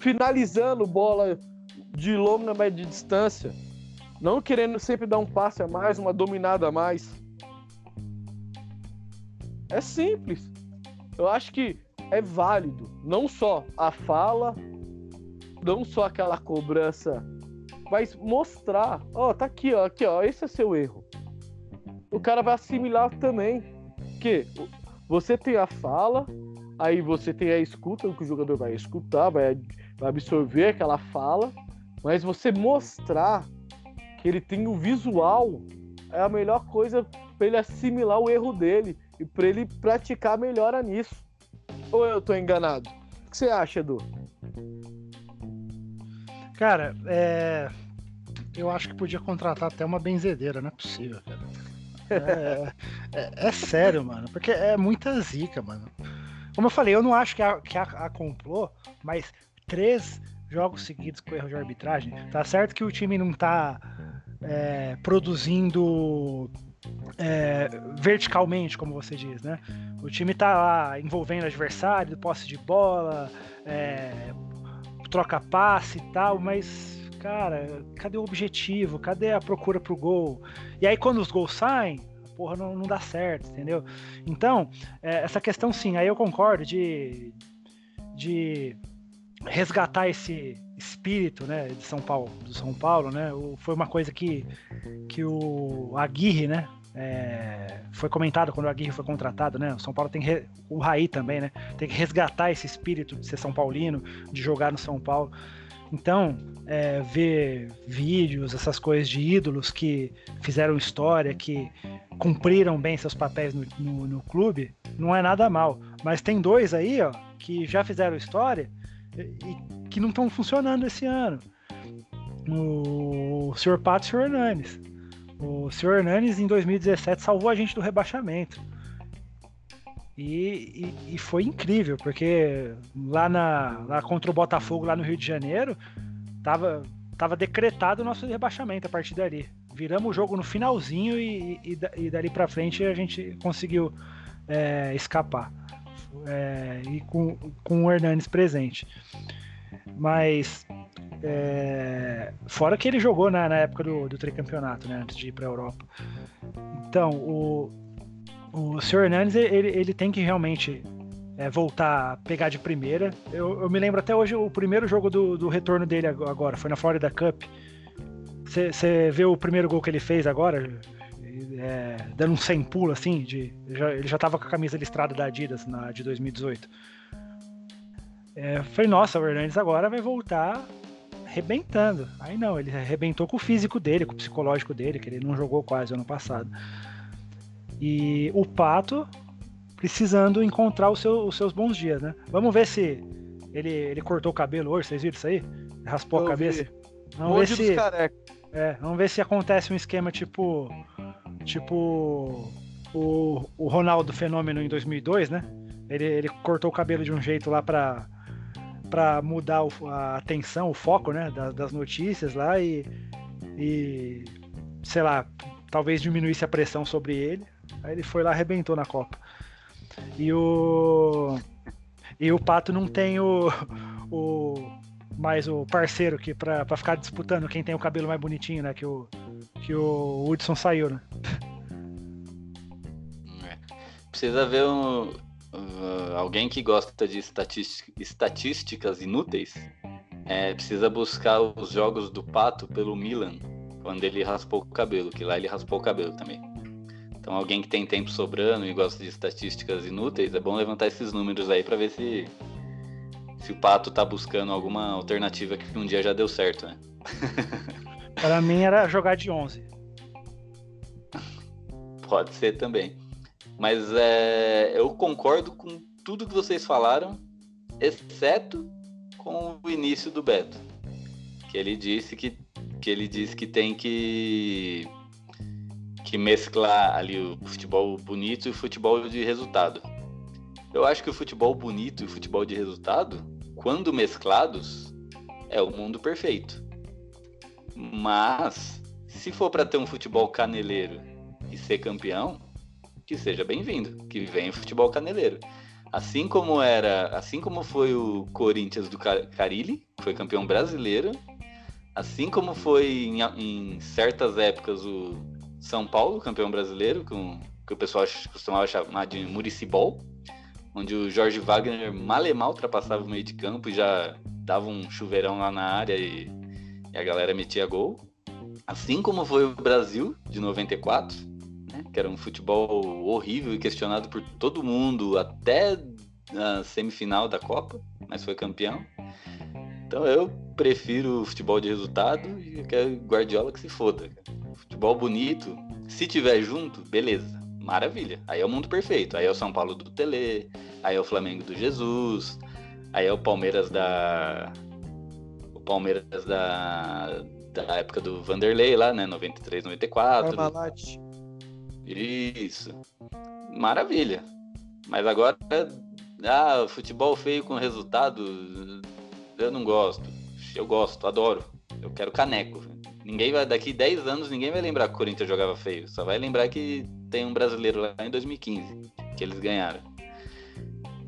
Finalizando bola de longa e média distância não querendo sempre dar um passe a mais, uma dominada a mais. É simples. Eu acho que é válido. Não só a fala, não só aquela cobrança, mas mostrar. Ó, oh, tá aqui, ó, aqui, ó, esse é seu erro. O cara vai assimilar também. Que você tem a fala, aí você tem a escuta, o que o jogador vai escutar, vai, vai absorver aquela fala, mas você mostrar que ele tem o visual, é a melhor coisa para ele assimilar o erro dele e para ele praticar melhor nisso. Ou eu tô enganado? O que você acha, Edu? Cara, é... eu acho que podia contratar até uma benzedeira, não é possível, cara. É, é, é, sério, mano, porque é muita zica, mano. Como eu falei, eu não acho que a, que a, a comprou, mas três jogos seguidos com erro de arbitragem, tá certo que o time não tá é, produzindo é, verticalmente, como você diz, né? O time tá lá envolvendo o adversário, posse de bola, é, troca passe e tal, mas, cara, cadê o objetivo? Cadê a procura pro gol? E aí, quando os gols saem, porra, não, não dá certo, entendeu? Então, é, essa questão sim, aí eu concordo de, de resgatar esse espírito, né, de São Paulo, do São Paulo, né, foi uma coisa que, que o Aguirre, né, é, foi comentado quando o Aguirre foi contratado, né, o São Paulo tem o Raí também, né, tem que resgatar esse espírito de ser São Paulino, de jogar no São Paulo. Então, é, ver vídeos, essas coisas de ídolos que fizeram história, que cumpriram bem seus papéis no, no, no clube, não é nada mal. Mas tem dois aí, ó, que já fizeram história e que não estão funcionando esse ano. O Sr. Pato e o Sr. Hernanes. O Sr. Hernanes em 2017 salvou a gente do rebaixamento. E, e, e, foi incrível, porque lá, na, lá contra o Botafogo, lá no Rio de Janeiro, tava, tava decretado o nosso rebaixamento a partir dali. Viramos o jogo no finalzinho e, e, e dali para frente a gente conseguiu é, escapar é, e com, com o Hernanes presente. Mas é, fora que ele jogou na, na época do, do tricampeonato, né, antes de ir para a Europa. Então, o, o Sr. Hernandes ele, ele tem que realmente é, voltar a pegar de primeira. Eu, eu, me lembro até hoje o primeiro jogo do, do retorno dele agora, foi na Florida Cup. Você vê o primeiro gol que ele fez agora, é, dando um sem pulo assim, de, já, ele já tava com a camisa listrada da Adidas na, de 2018. É, falei, nossa, o Hernandes agora vai voltar arrebentando. Aí não, ele arrebentou com o físico dele, com o psicológico dele, que ele não jogou quase ano passado. E o Pato precisando encontrar seu, os seus bons dias, né? Vamos ver se ele, ele cortou o cabelo hoje, vocês viram isso aí? Raspou Eu a cabeça. Vi. Vamos ver se. É, vamos ver se acontece um esquema tipo. Tipo. O, o Ronaldo Fenômeno em 2002, né? Ele, ele cortou o cabelo de um jeito lá pra, pra mudar o- a atenção, o foco, né? Das, das notícias lá e. E. Sei lá, talvez diminuísse a pressão sobre ele. Aí ele foi lá arrebentou na Copa. E o. E o Pato não tem o. o mais o parceiro que pra ficar disputando quem tem o cabelo mais bonitinho, né? Que o, que o Hudson saiu, né? Precisa ver um, uh, alguém que gosta de estatística- estatísticas inúteis. é, precisa buscar os jogos do Pato pelo Milan, quando ele raspou o cabelo, que lá ele raspou o cabelo também. Então alguém que tem tempo sobrando e gosta de estatísticas inúteis, é bom levantar esses números aí pra ver se se o Pato tá buscando alguma alternativa que um dia já deu certo, né? Pra mim era jogar de 11. Pode ser também. Mas é, eu concordo com tudo que vocês falaram, exceto com o início do Beto. Que ele disse que, que ele disse que tem que que mesclar ali o futebol bonito e o futebol de resultado. Eu acho que o futebol bonito e o futebol de resultado, quando mesclados, é o mundo perfeito. Mas se for para ter um futebol caneleiro e ser campeão, que seja bem-vindo, que venha o futebol caneleiro. Assim como era, assim como foi o Corinthians do Ca- Carilli, que foi campeão brasileiro, assim como foi em, em certas épocas o São Paulo, campeão brasileiro, com, que o pessoal costumava chamar de Muricibol, onde o Jorge Wagner malemal ultrapassava o meio de campo e já dava um chuveirão lá na área e, e a galera metia gol. Assim como foi o Brasil de 94, né, que era um futebol horrível e questionado por todo mundo até a semifinal da Copa, mas foi campeão. Então eu prefiro o futebol de resultado e eu quero Guardiola que se foda. Futebol bonito, se tiver junto, beleza, maravilha. Aí é o mundo perfeito. Aí é o São Paulo do Tele, aí é o Flamengo do Jesus, aí é o Palmeiras da o Palmeiras da da época do Vanderlei lá, né, 93, 94. Parmalat. Isso. Maravilha. Mas agora, ah, futebol feio com resultado, eu não gosto. Eu gosto, adoro. Eu quero caneco. Ninguém vai, daqui 10 anos, ninguém vai lembrar que o Corinthians jogava feio. Só vai lembrar que tem um brasileiro lá em 2015, que eles ganharam.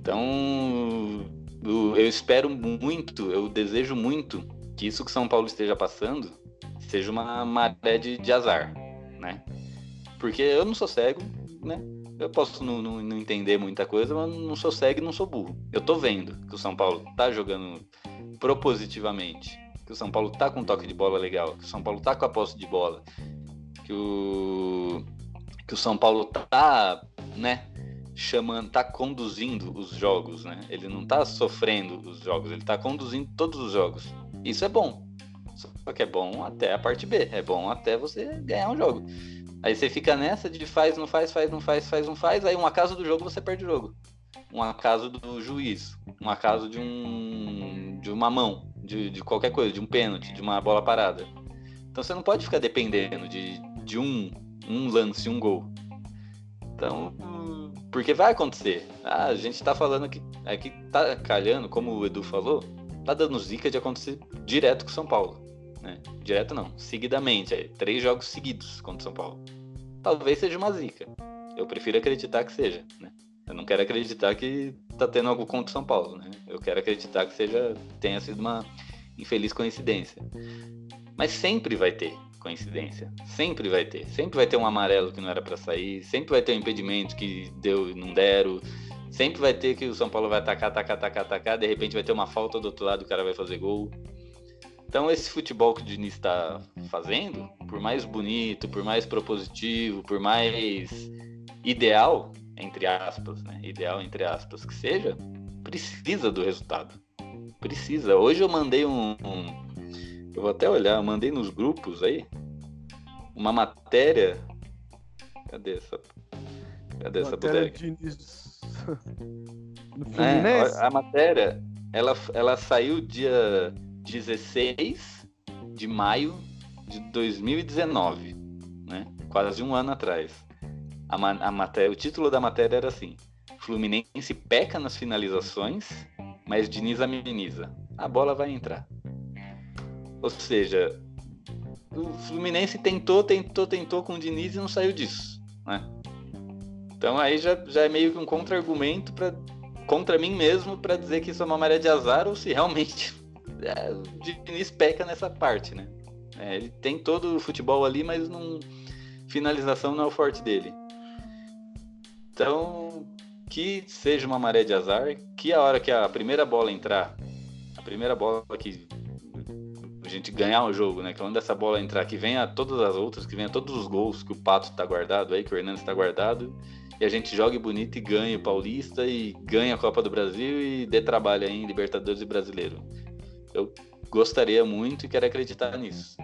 Então, eu espero muito, eu desejo muito que isso que São Paulo esteja passando seja uma maré de, de azar, né? Porque eu não sou cego, né? Eu posso não, não, não entender muita coisa, mas não sou cego e não sou burro. Eu tô vendo que o São Paulo tá jogando propositivamente, que o São Paulo tá com um toque de bola legal, que o São Paulo tá com a posse de bola, que o que o São Paulo tá, né, chamando, tá conduzindo os jogos, né? Ele não tá sofrendo os jogos, ele tá conduzindo todos os jogos. Isso é bom. Só que é bom até a parte B, é bom até você ganhar um jogo. Aí você fica nessa de faz, não faz, faz, não faz, faz, não faz, aí um acaso do jogo você perde o jogo. Um acaso do juiz, um acaso de um de uma mão, de, de qualquer coisa, de um pênalti, de uma bola parada. Então você não pode ficar dependendo de, de um, um lance, um gol. Então, porque vai acontecer. Ah, a gente tá falando aqui, aqui tá calhando, como o Edu falou, tá dando zica de acontecer direto com o São Paulo. Né? Direto não, seguidamente. É, três jogos seguidos contra o São Paulo. Talvez seja uma zica. Eu prefiro acreditar que seja. Né? Eu não quero acreditar que tá tendo algo contra o São Paulo. Né? Eu quero acreditar que seja tenha sido uma infeliz coincidência. Mas sempre vai ter coincidência. Sempre vai ter. Sempre vai ter um amarelo que não era para sair. Sempre vai ter um impedimento que deu e não deram. Sempre vai ter que o São Paulo vai atacar, atacar, atacar, atacar. De repente vai ter uma falta do outro lado o cara vai fazer gol. Então esse futebol que o Diniz está fazendo, por mais bonito, por mais propositivo, por mais ideal, entre aspas, né? Ideal entre aspas que seja, precisa do resultado. Precisa. Hoje eu mandei um, um eu vou até olhar, eu mandei nos grupos aí uma matéria. Cadê essa? Cadê essa Matéria bodega? Diniz. No É, a matéria, ela, ela saiu dia 16 de maio de 2019, né? Quase um ano atrás. A, a matéria, o título da matéria era assim: Fluminense peca nas finalizações, mas Diniz ameniza. A bola vai entrar. Ou seja, o Fluminense tentou, tentou, tentou com o Diniz e não saiu disso, né? Então aí já, já é meio que um contra-argumento para contra mim mesmo para dizer que isso é uma maré de azar ou se realmente é, o Diniz peca nessa parte, né? É, ele tem todo o futebol ali, mas não, finalização não é o forte dele. Então, que seja uma maré de azar, que a hora que a primeira bola entrar, a primeira bola que a gente ganhar o jogo, né? Que quando essa bola entrar, que venha todas as outras, que venha todos os gols que o Pato tá guardado aí, que o Hernandes tá guardado, e a gente jogue bonito e ganhe o Paulista e ganhe a Copa do Brasil e dê trabalho aí em Libertadores e Brasileiro. Eu gostaria muito e quero acreditar nisso.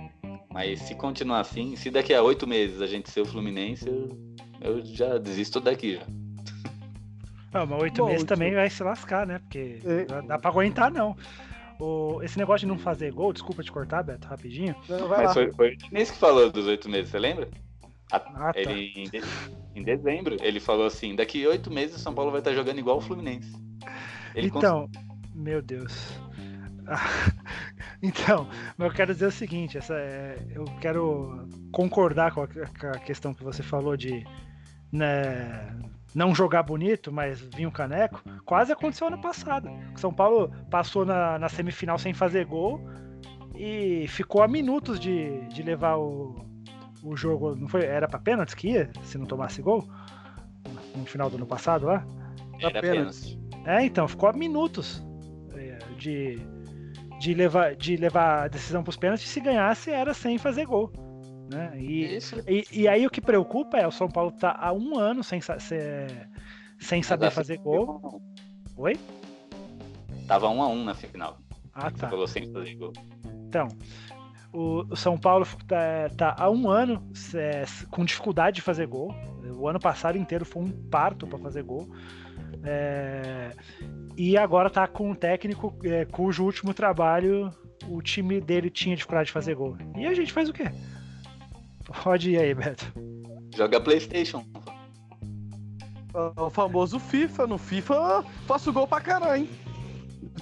Mas se continuar assim, se daqui a oito meses a gente ser o Fluminense, eu, eu já desisto daqui já. Não, mas oito Bom, meses também vai se lascar, né? Porque É. dá- pra aguentar, não. O, esse negócio de não fazer gol, desculpa te cortar, Beto, rapidinho. Não, vai Mas lá. foi, foi o Diniz que falou dos oito meses, você lembra? A- Ah, tá. ele, em, de- em dezembro, ele falou assim: daqui a oito meses o São Paulo vai estar jogando igual o Fluminense. Ele cons- então, meu Deus. Então, mas eu quero dizer o seguinte, essa é- eu quero concordar com a, com a questão que você falou de né, não jogar bonito, mas vir um caneco. Quase aconteceu ano passado. O São Paulo passou na, na semifinal sem fazer gol e ficou a minutos de, de levar o, o jogo. Não foi? Era pra pênaltis que ia, se não tomasse gol? No final do ano passado lá? era apenas. É, então, ficou a minutos é, de, de, levar, de levar a decisão para os pênaltis. Se ganhasse, era sem fazer gol. Né? E, e, e aí o que preocupa é o São Paulo tá há um ano sem, sem saber fazer gol. Oi? Tava um a um na final. Ah, Você tá. falou sem fazer gol. Então, o, o São Paulo tá, tá há um ano é, com dificuldade de fazer gol. O ano passado inteiro foi um parto para fazer gol. É, e agora tá com um técnico é, cujo último trabalho o time dele tinha dificuldade de fazer gol. E a gente faz o quê? Pode ir aí, Beto. Joga Playstation. É O famoso FIFA. No FIFA, faço gol pra caralho, hein?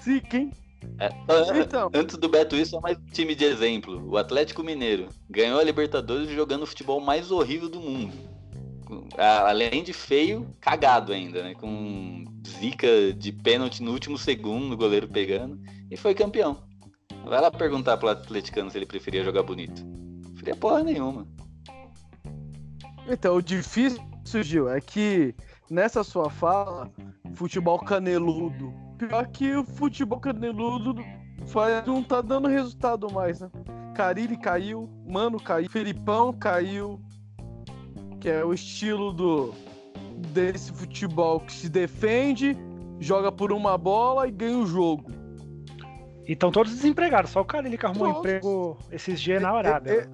Zica, hein? É, Então, Antes do Beto isso, só mais um time de exemplo. O Atlético Mineiro ganhou a Libertadores jogando o futebol mais horrível do mundo. Além de feio, cagado ainda, né? Com zica de pênalti no último segundo, o goleiro pegando. E foi campeão. Vai lá perguntar pro atleticano se ele preferia jogar bonito. Preferia porra nenhuma. então, o difícil, Gil, é que nessa sua fala, futebol caneludo. Pior que o futebol caneludo faz, não tá dando resultado mais, né? Carilli caiu, Mano caiu, Felipão caiu. Que é o estilo do desse futebol que se defende, joga por uma bola e ganha o jogo. E estão todos desempregados, só o cara ele que arrumou um Todos. emprego esses dias na Arábia. É, é,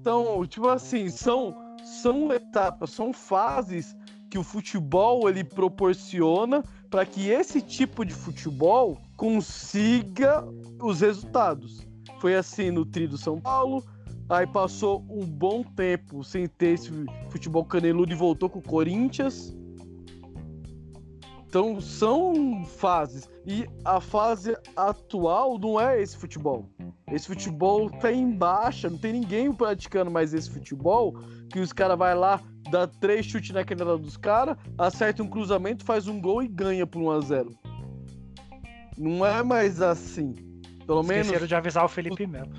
Então, tipo assim, são, são etapas, são fases que o futebol ele proporciona para que esse tipo de futebol consiga os resultados. Foi assim no Tri do São Paulo, aí passou um bom tempo sem ter esse futebol caneludo e voltou com o Corinthians. Então são fases. E a fase atual não é esse futebol. Esse futebol tá em baixa, não tem ninguém praticando mais esse futebol. Que os caras vai lá, dá três chutes na canela dos caras, acerta um cruzamento, faz um gol e ganha por 1 a 0 Não é mais assim. Pelo menos. Esqueceram de avisar o Felipe Melo.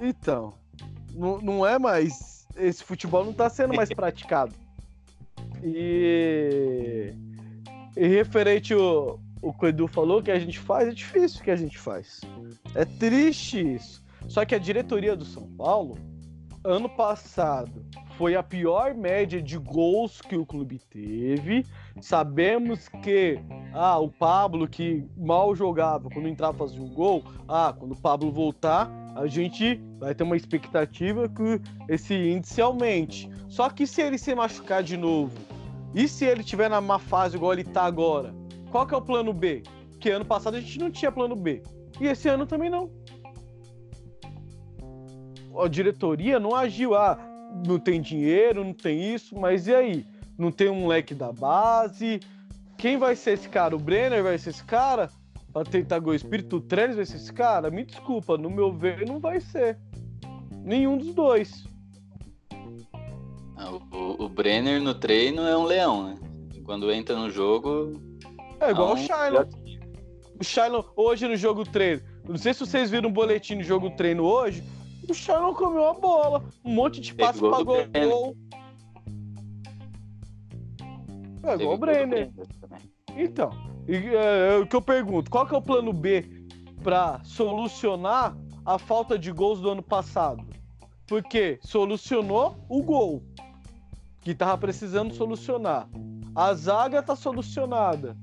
Então. Não, não é mais. Esse futebol não tá sendo mais praticado. E. E referente o, o que o Edu falou, que a gente faz, é difícil o que a gente faz. É triste isso. Só que a diretoria do São Paulo, ano passado, foi a pior média de gols que o clube teve. Sabemos que ah, o Pablo, que mal jogava, quando entrava fazia um gol, ah, quando o Pablo voltar, a gente vai ter uma expectativa que esse índice aumente. Só que se ele se machucar de novo, e se ele tiver na má fase igual ele tá agora, qual que é o plano B? Porque ano passado a gente não tinha plano B. E esse ano também não. a diretoria não agiu. Ah, não tem dinheiro, não tem isso, mas e aí? Não tem um leque da base? Quem vai ser esse cara? O Brenner vai ser esse cara? Pra tentar gol espírito, o ser esse cara? Me desculpa, no meu ver, não vai ser. Nenhum dos dois. Ah, O, o Brenner no treino é um leão, né? Quando entra no jogo. É igual Ah, o Shailon. O Shailon, hoje no jogo treino. Não sei se vocês viram o boletim do jogo treino hoje. O Shailon comeu a bola. Um monte de Teve passe gol pagou Brenner. gol. É teve igual o gol do Brenner. Então, e, é, é o que eu pergunto, qual que é o plano B para solucionar a falta de gols do ano passado? Porque solucionou o gol, que tava precisando solucionar. A zaga tá solucionada.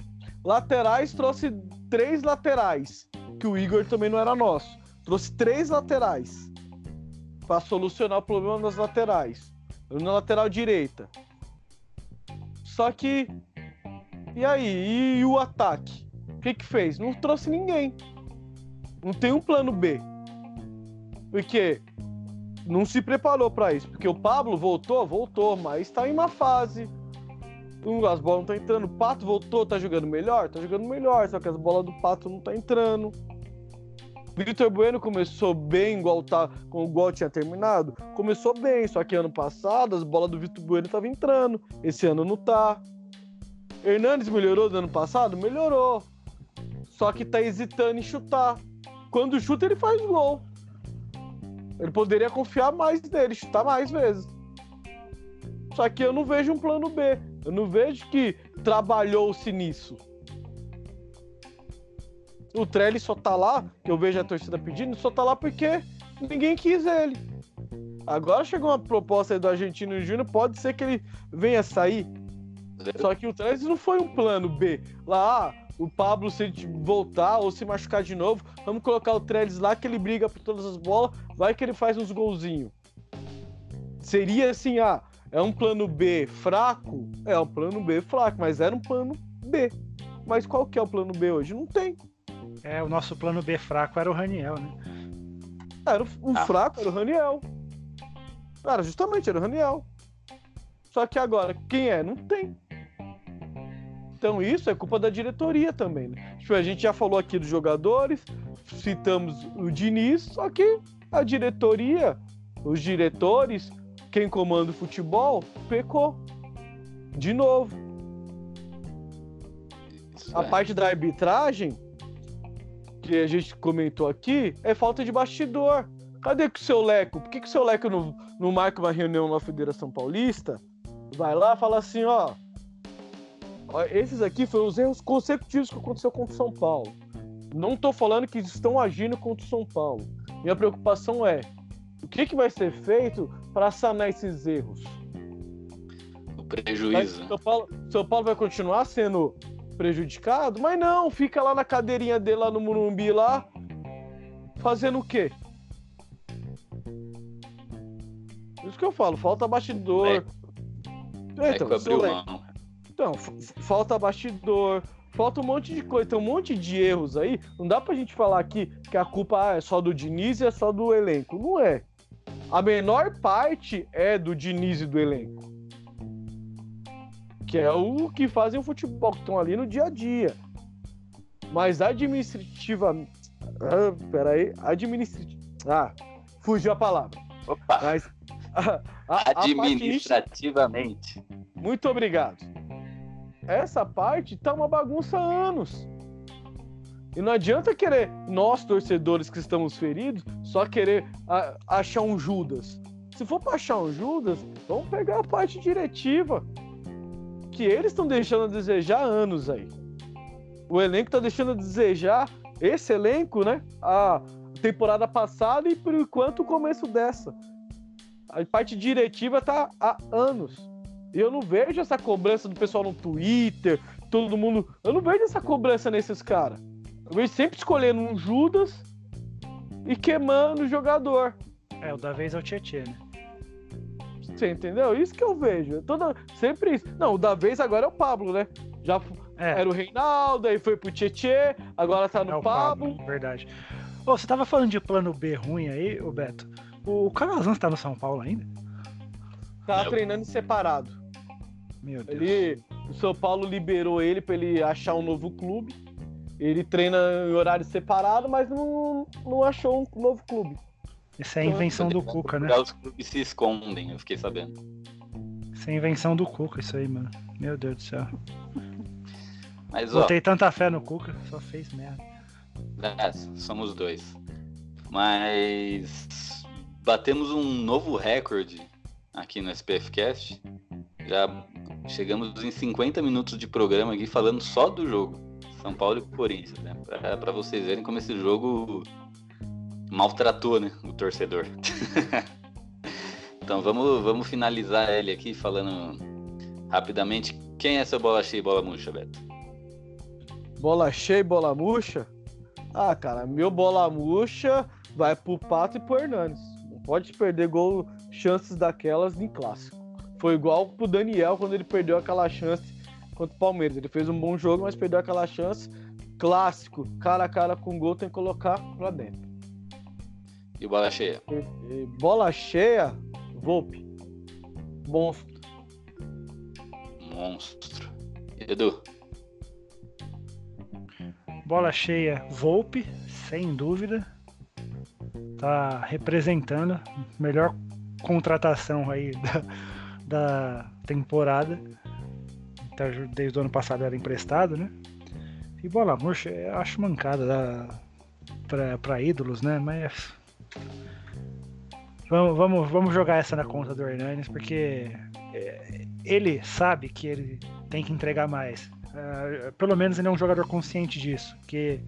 Laterais trouxe três laterais, que o Igor também não era nosso. Trouxe três laterais para solucionar o problema das laterais. Na lateral direita. Só que e aí? E o ataque? O que que fez? Não trouxe ninguém. Não tem um plano B. Porque não se preparou para isso. Porque o Pablo voltou, voltou, mas tá em uma fase. As bolas não estão entrando. O Pato voltou, tá jogando melhor? Tá jogando melhor, só que as bolas do Pato não tá entrando. Vitor Bueno começou bem, igual, tá, igual tinha terminado. Começou bem, só que ano passado as bolas do Vitor Bueno estavam entrando. Esse ano não tá. Hernandes melhorou do ano passado? Melhorou. Só que tá hesitando em chutar. Quando chuta, ele faz gol. Ele poderia confiar mais nele, chutar mais vezes. Só que eu não vejo um plano B. Eu não vejo que trabalhou-se nisso. O Trellis só tá lá, que eu vejo a torcida pedindo, só tá lá porque ninguém quis ele. Agora chegou uma proposta aí do Argentino Júnior, pode ser que ele venha sair. Só que o Trellis não foi um plano B. Lá, ah, o Pablo se voltar ou se machucar de novo, vamos colocar o Trellis lá que ele briga por todas as bolas, vai que ele faz uns golzinhos. Seria assim, ah, é um plano B fraco? É um plano B fraco, mas era um plano B. Mas qual que é o plano B hoje? Não tem. É, o nosso plano B fraco era o Raniel, né? Era o, o Ah. fraco, era o Raniel. Era justamente, era o Raniel. Só que agora, quem é? Não tem. Então isso é culpa da diretoria também, né? Tipo, a gente já falou aqui dos jogadores, citamos o Diniz, só que a diretoria, os diretores, quem comanda o futebol, pecou. De novo. Isso A é. parte da arbitragem, que a gente comentou aqui, é falta de bastidor. Cadê que o seu Leco? Por que, que o seu Leco não, não marca uma reunião na Federação Paulista? Vai lá e fala assim, ó. Esses aqui foram os erros consecutivos que aconteceu contra o São Paulo. Não tô falando que estão agindo contra o São Paulo. Minha preocupação é o que, que vai ser feito para sanar esses erros. O prejuízo. São Paulo, São Paulo vai continuar sendo prejudicado? Mas não, fica lá na cadeirinha dele lá no Murumbi lá, fazendo o quê? Isso que eu falo, falta bastidor. É. É que Então, abriu seu Leco, mão. Então, falta bastidor, falta um monte de coisa, tem um monte de erros aí. Não dá pra gente falar aqui que a culpa ah, é só do Diniz e é só do elenco. Não é. A menor parte é do Diniz e do elenco. Que é o que fazem o futebol, que estão ali no dia a dia. Mas administrativa. Ah, peraí. Administrativa. Ah, fugiu a palavra. Opa! Mas. a- a- a parte Administrativamente. muito obrigado. Essa parte tá uma bagunça há anos. E não adianta querer, nós torcedores que estamos feridos, só querer a- achar um Judas. Se for pra achar um Judas, vamos pegar a parte diretiva. Que eles estão deixando a desejar há anos aí. O elenco tá deixando a desejar, esse elenco, né? A temporada passada e por enquanto o começo dessa. A parte diretiva tá há anos. E eu não vejo essa cobrança do pessoal no Twitter, todo mundo. Eu não vejo essa cobrança nesses caras. Eu vejo sempre escolhendo um Judas e queimando o jogador. É, o da vez é o Tietchan, né? Você entendeu? Isso que eu vejo. Toda... Sempre isso. Não, o da vez agora é o Pablo, né? Já É, era o Reinaldo, aí foi pro Tietê, agora tá no é Pablo. Pablo, verdade. Ô, você tava falando de plano B ruim aí, ô Beto. O Calazans tá no São Paulo ainda? Tá Não. treinando separado. Meu Deus. Ele, o São Paulo liberou ele pra ele achar um novo clube. Ele treina em horário separado, mas não, não achou um novo clube. Isso é a invenção do Cuca, né? Os clubes se escondem, eu fiquei sabendo. Isso é a invenção do Cuca, isso aí, mano. Meu Deus do céu. Mas ó, Botei tanta fé no Cuca, só fez merda. é, somos dois. Mas batemos um novo recorde aqui no SPFcast. Já chegamos em 50 minutos de programa aqui falando só do jogo. São Paulo e Corinthians, né? Pra, pra vocês verem como esse jogo maltratou, né? O torcedor. então vamos, vamos finalizar ele aqui falando rapidamente. Quem é essa bola cheia e bola murcha, Beto? Bola cheia e bola murcha? Ah, cara, meu bola murcha vai pro Pato e pro Hernanes. Não pode perder gol, chances daquelas em clássico. Foi igual pro Daniel quando ele perdeu aquela chance contra o Palmeiras. Ele fez um bom jogo, mas perdeu aquela chance. Clássico, cara a cara com gol, tem que colocar pra dentro. E bola cheia? E- e bola cheia, Volpe. Monstro. Monstro. Edu, Bola cheia, Volpe, sem dúvida. Tá representando. Melhor contratação aí da, da temporada. Tá, Desde o ano passado era emprestado, né? E bola murcha, eu acho mancada da, pra, pra ídolos, né? Mas. Vamos, vamos, vamos jogar essa na conta do Hernanes, porque é, ele sabe que ele tem que entregar mais. Ah, pelo menos ele é um jogador consciente disso, que,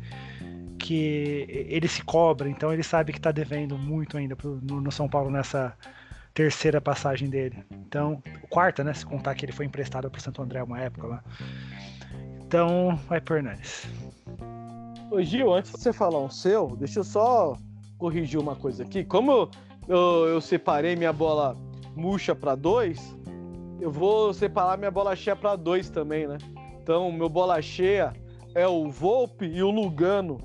que ele se cobra, então ele sabe que está devendo muito ainda pro- no, no São Paulo nessa terceira passagem dele. Então, quarta, né? Se contar que ele foi emprestado para Santo André uma época lá. Então, vai por Hernanes. Ô Gil, antes de você falar um seu, deixa eu só corrigir uma coisa aqui. Como eu, eu, eu separei minha bola murcha para dois, eu vou separar minha bola cheia para dois também, né? Então, meu bola cheia é o Volpe e o Lugano,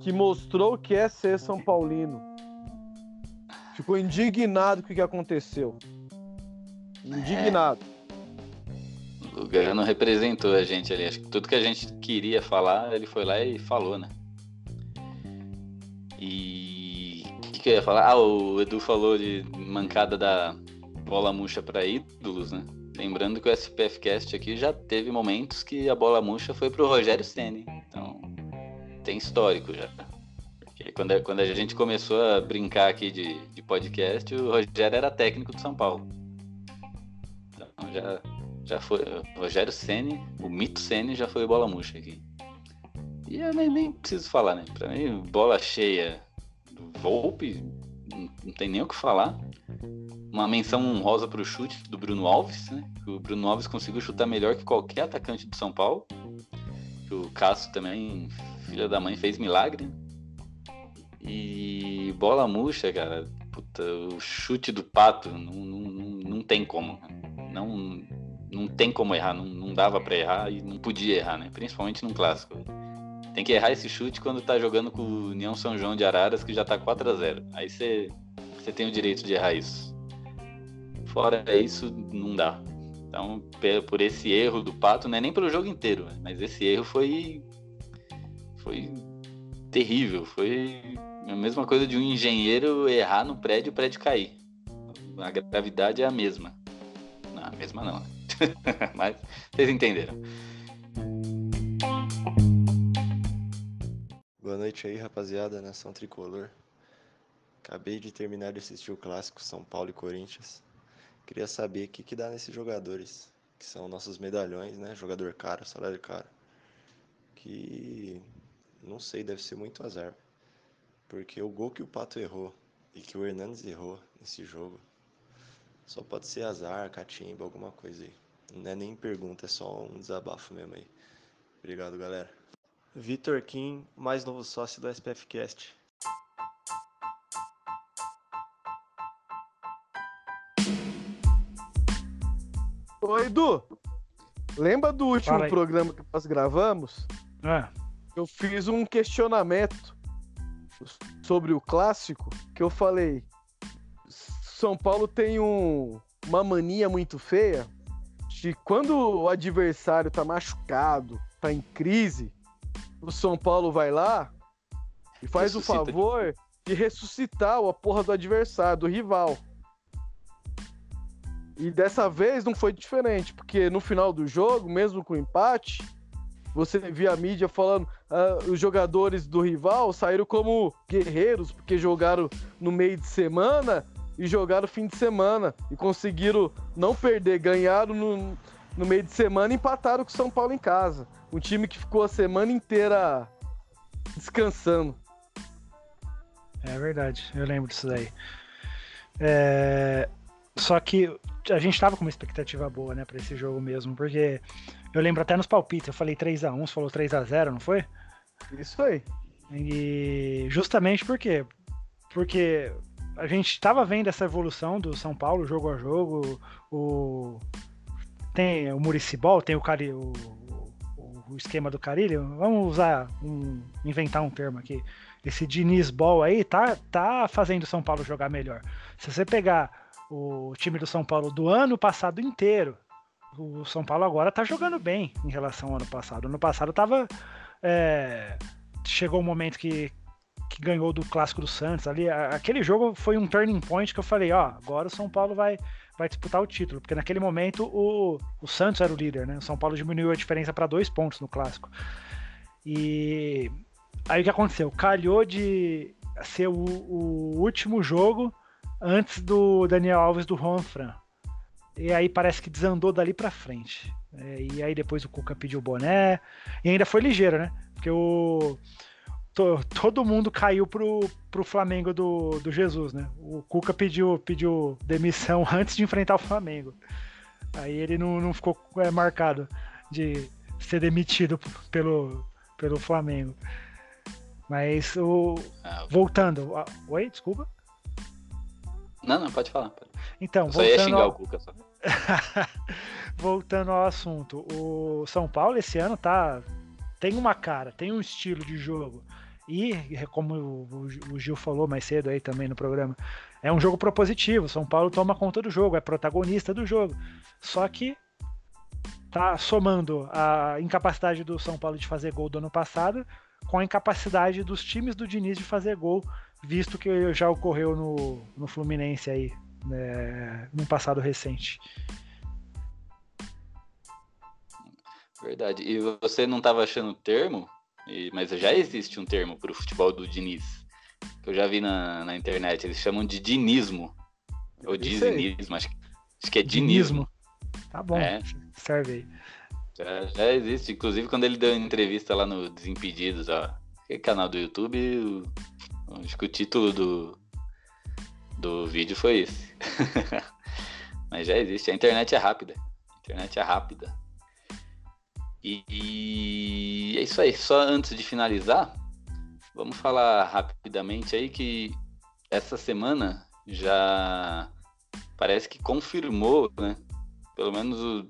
que mostrou que é ser São Paulino. Ficou indignado com o que aconteceu. Indignado. o Lugano representou a gente ali. Acho que tudo que a gente queria falar, ele foi lá e falou, né? E o que, que eu ia falar? Ah, o Edu falou de mancada da bola murcha para ídolos, né? Lembrando que o SPFcast aqui já teve momentos que a bola murcha foi pro Rogério Ceni. Então, tem histórico já. Porque quando a, quando a gente começou a brincar aqui de podcast, o Rogério era técnico do São Paulo. Então já, já foi. Rogério Ceni, o mito Ceni já foi bola murcha aqui. E eu nem, nem preciso falar, né? Pra mim, bola cheia do Volpe, não, tem nem o que falar. Uma menção honrosa pro chute do Bruno Alves, né? O Bruno Alves conseguiu chutar melhor que qualquer atacante do São Paulo. O Cássio também, filha da mãe, fez milagre. E bola murcha, cara. Puta, o chute do pato não, não, não, tem como. Não, não tem como errar. Não, não dava pra errar e não podia errar, né? Principalmente num clássico. Tem que errar esse chute quando tá jogando com o União São João de Araras, que já tá 4 a 0 Aí você tem o direito de errar isso. Fora isso, não dá. Então, por esse erro do Pato, não é nem pelo jogo inteiro, né? mas esse erro foi. Foi terrível. Foi a mesma coisa de um engenheiro errar no prédio e o prédio cair. A gravidade é a mesma. Não, a mesma não. né? mas vocês entenderam. Boa noite aí, rapaziada, nação tricolor. Acabei de terminar de assistir o clássico São Paulo e Corinthians. Queria saber o que, que dá nesses jogadores, que são nossos medalhões, né? Jogador caro, salário caro. Que não sei, deve ser muito azar. Porque o gol que o Pato errou e que o Hernandes errou nesse jogo só pode ser azar, catimba, alguma coisa aí. Não é nem pergunta, é só um desabafo mesmo aí. Obrigado, galera. Vitor Kim, mais novo sócio do SPFcast. Ô Edu, lembra do último programa que nós gravamos? Ah, Eu fiz um questionamento sobre o clássico que eu falei. São Paulo tem um, uma mania muito feia de quando o adversário tá machucado, tá em crise, o São Paulo vai lá e faz Ressuscita o favor de ressuscitar a porra do adversário, do rival. E dessa vez não foi diferente, porque no final do jogo, mesmo com empate, você via a mídia falando ah, os jogadores do rival saíram como guerreiros, porque jogaram no meio de semana e jogaram fim de semana e conseguiram não perder, ganharam no, no meio de semana e empataram com o São Paulo em casa. Um time que ficou a semana inteira descansando. É verdade, eu lembro disso daí. É, Só que a gente tava com uma expectativa boa, né, pra esse jogo mesmo, porque eu lembro até nos palpites, eu falei 3x1, você falou 3x0, não foi? Isso aí. E justamente por quê? Porque a gente tava vendo essa evolução do São Paulo, jogo a jogo, o... tem o Muricibol, tem o, Cari... o... o esquema do Carilho, vamos usar, um... inventar um termo aqui, esse Diniz Ball aí tá, tá fazendo o São Paulo jogar melhor. Se você pegar o time do São Paulo do ano passado inteiro, o São Paulo agora tá jogando bem em relação ao ano passado. Ano passado tava. é, chegou um momento que, que ganhou do clássico do Santos ali. Aquele jogo foi um turning point que eu falei, ó, agora o São Paulo vai, vai disputar o título, porque naquele momento o, o Santos era o líder, né? O São Paulo diminuiu a diferença para dois pontos no clássico. E aí o que aconteceu? Calhou de ser o, o último jogo antes do Daniel Alves do Juan Fran. E aí parece que desandou dali pra frente. É, e aí depois o Cuca pediu o boné. E ainda foi ligeiro, né? Porque o. to- todo mundo caiu pro, pro Flamengo do, do Jesus, né? O Cuca pediu, pediu demissão antes de enfrentar o Flamengo. Aí ele não, não ficou é, marcado de ser demitido pelo, pelo Flamengo. Mas o. Ah, Voltando. a- Oi, desculpa. Não, não, pode falar. pode. Então, Eu só ia voltando xingar ao- o Cuca só. Voltando ao assunto, o São Paulo esse ano tá tem uma cara, tem um estilo de jogo e como o, o Gil falou mais cedo aí também no programa, é um jogo propositivo. São Paulo toma conta do jogo, é protagonista do jogo. Só que tá somando a incapacidade do São Paulo de fazer gol do ano passado com a incapacidade dos times do Diniz de fazer gol, visto que já ocorreu no, no Fluminense aí, né, num passado recente. Verdade. E você não estava achando o termo, e- mas já existe um termo para o futebol do Diniz. Que eu já vi na, na internet. Eles chamam de dinismo. Ou dizinismo, acho, que- acho que é dinismo. Tá bom, É. serve aí. Já, já existe. Inclusive, quando ele deu entrevista lá no Desimpedidos, ó, aquele canal do YouTube, o- acho que o título do, do vídeo foi esse. Mas já existe. A internet é rápida. A internet é rápida. E, e é isso aí. Só antes de finalizar, vamos falar rapidamente aí que essa semana já parece que confirmou, né? Pelo menos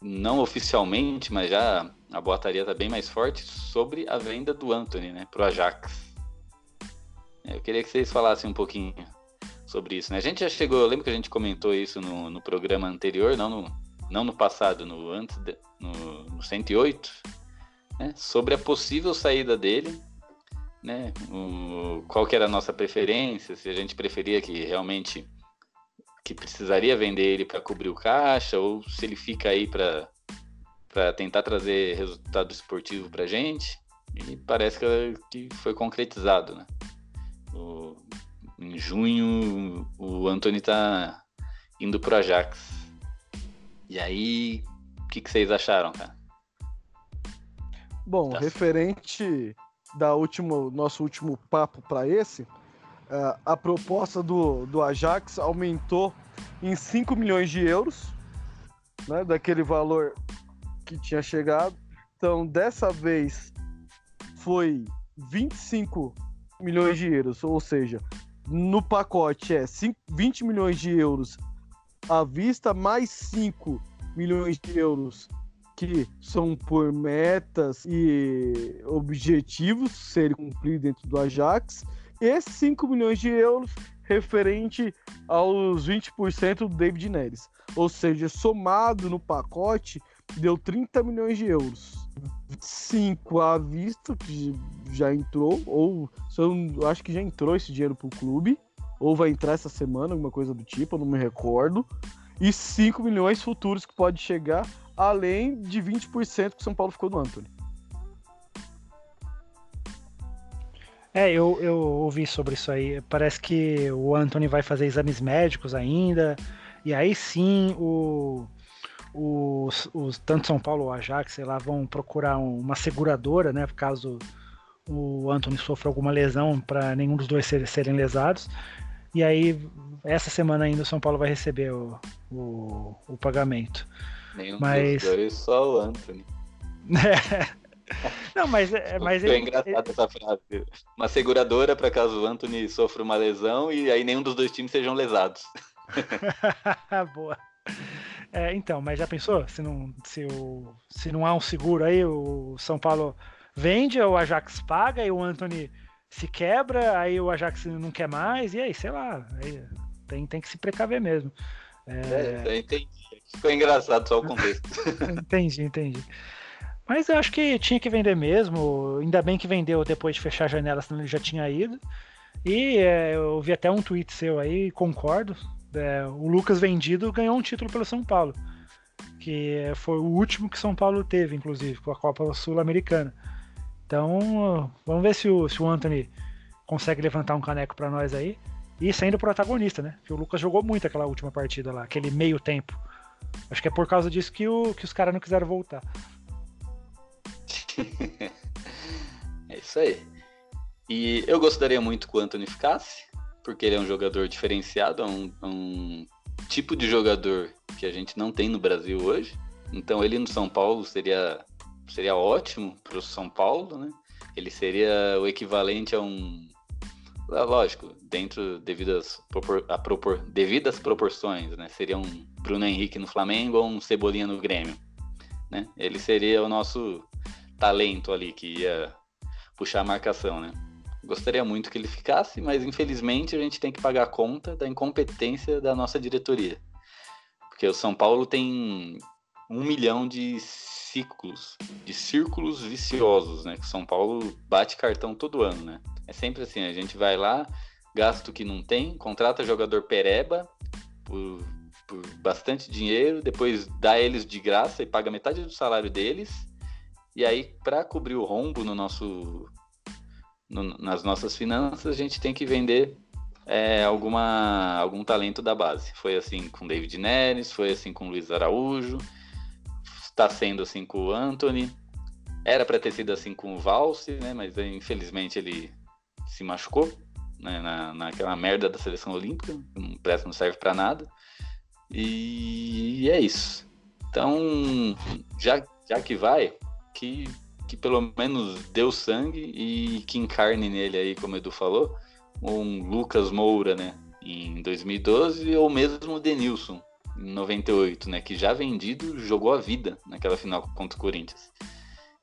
não oficialmente, mas já a boataria tá bem mais forte sobre a venda do Anthony, né, pro Ajax. Eu queria que vocês falassem um pouquinho sobre isso, né? A gente já chegou, eu lembro que a gente comentou isso no, no programa anterior, não no, não no passado, no antes, de- no, no 108, né? Sobre a possível saída dele, né? O, qual que era a nossa preferência, se a gente preferia que realmente que precisaria vender ele para cobrir o caixa ou se ele fica aí para tentar trazer resultado esportivo para gente e parece que, que foi concretizado, né? O- em junho o Anthony tá indo pro Ajax. E aí, o que, que vocês acharam, cara? Bom, Tá. referente da última, nosso último papo para esse, ah, a proposta do, do Ajax aumentou em 5 milhões de euros, né, daquele valor que tinha chegado. Então, dessa vez foi 25 milhões de euros, ou seja, no pacote é 5 20 milhões de euros à vista, mais 5 milhões de euros que são por metas e objetivos serem cumpridos dentro do Ajax, e 5 milhões de euros referente aos 20% do David Neres. Ou seja, somado no pacote, deu 30 milhões de euros. 5 à vista, que já entrou, ou eu acho que já entrou esse dinheiro pro clube, ou vai entrar essa semana, alguma coisa do tipo, eu não me recordo. E 5 milhões futuros que pode chegar, além de 20% que o São Paulo ficou do Anthony. É, eu, eu ouvi sobre isso aí. Parece que o Anthony vai fazer exames médicos ainda. E aí sim o, os, os tanto São Paulo ou Ajax, sei lá, vão procurar um, uma seguradora, né? Caso o Anthony sofra alguma lesão, para nenhum dos dois ser, serem lesados. E aí, essa semana ainda o São Paulo vai receber o, o, o pagamento. Nenhum Mas... dos dois, só o Anthony. Não, mas, é, mas Foi ele, engraçado essa frase. Uma seguradora para caso o Anthony sofra uma lesão e aí nenhum dos dois times sejam lesados. Boa. É, então, mas já pensou? Se não, se, o, se não há um seguro aí, o São Paulo vende, o Ajax paga e o Anthony se quebra, aí o Ajax não quer mais, e aí, sei lá, aí tem, tem que se precaver mesmo. É, é entendi. Ficou engraçado só o contexto. entendi, entendi. Mas eu acho que tinha que vender mesmo. Ainda bem que vendeu depois de fechar a janela, senão ele já tinha ido. E é, eu vi até um tweet seu aí, concordo. É, o Lucas vendido ganhou um título pelo São Paulo. Que foi o último que São Paulo teve, inclusive, com a Copa Sul-Americana. Então, vamos ver se o, se o Anthony consegue levantar um caneco para nós aí. E sendo protagonista, né? Porque o Lucas jogou muito aquela última partida lá, aquele meio tempo. Acho que é por causa disso que, o, que os caras não quiseram voltar. é isso aí. E eu gostaria muito que o Anthony ficasse, porque ele é um jogador diferenciado, é um, um tipo de jogador que a gente não tem no Brasil hoje. Então ele no São Paulo seria, seria ótimo para o São Paulo, né? Ele seria o equivalente a um. Lógico, dentro devidas, propor, a propor, devidas proporções, né? Seria um Bruno Henrique no Flamengo ou um Cebolinha no Grêmio. Né? Ele seria o nosso talento ali que ia puxar a marcação, né? Gostaria muito que ele ficasse, mas infelizmente a gente tem que pagar a conta da incompetência da nossa diretoria. Porque o São Paulo tem um milhão de ciclos, de círculos viciosos, né? Que o São Paulo bate cartão todo ano, né? É sempre assim, a gente vai lá, gasta o que não tem, contrata jogador pereba por, por bastante dinheiro, depois dá eles de graça e paga metade do salário deles e aí, para cobrir o rombo no nosso, no, nas nossas finanças, a gente tem que vender é, alguma, algum talento da base. Foi assim com David Neres, foi assim com Luiz Araújo, está sendo assim com o Anthony. Era para ter sido assim com o Valse, né? Mas infelizmente ele se machucou né? Na, naquela merda da seleção olímpica, não presta, não serve para nada. E é isso. Então, já, já que vai, que, que pelo menos deu sangue e que encarne nele aí, como o Edu falou, um Lucas Moura, né, em 2012, ou mesmo o Denilson, em 98, né, que já vendido jogou a vida naquela final contra o Corinthians.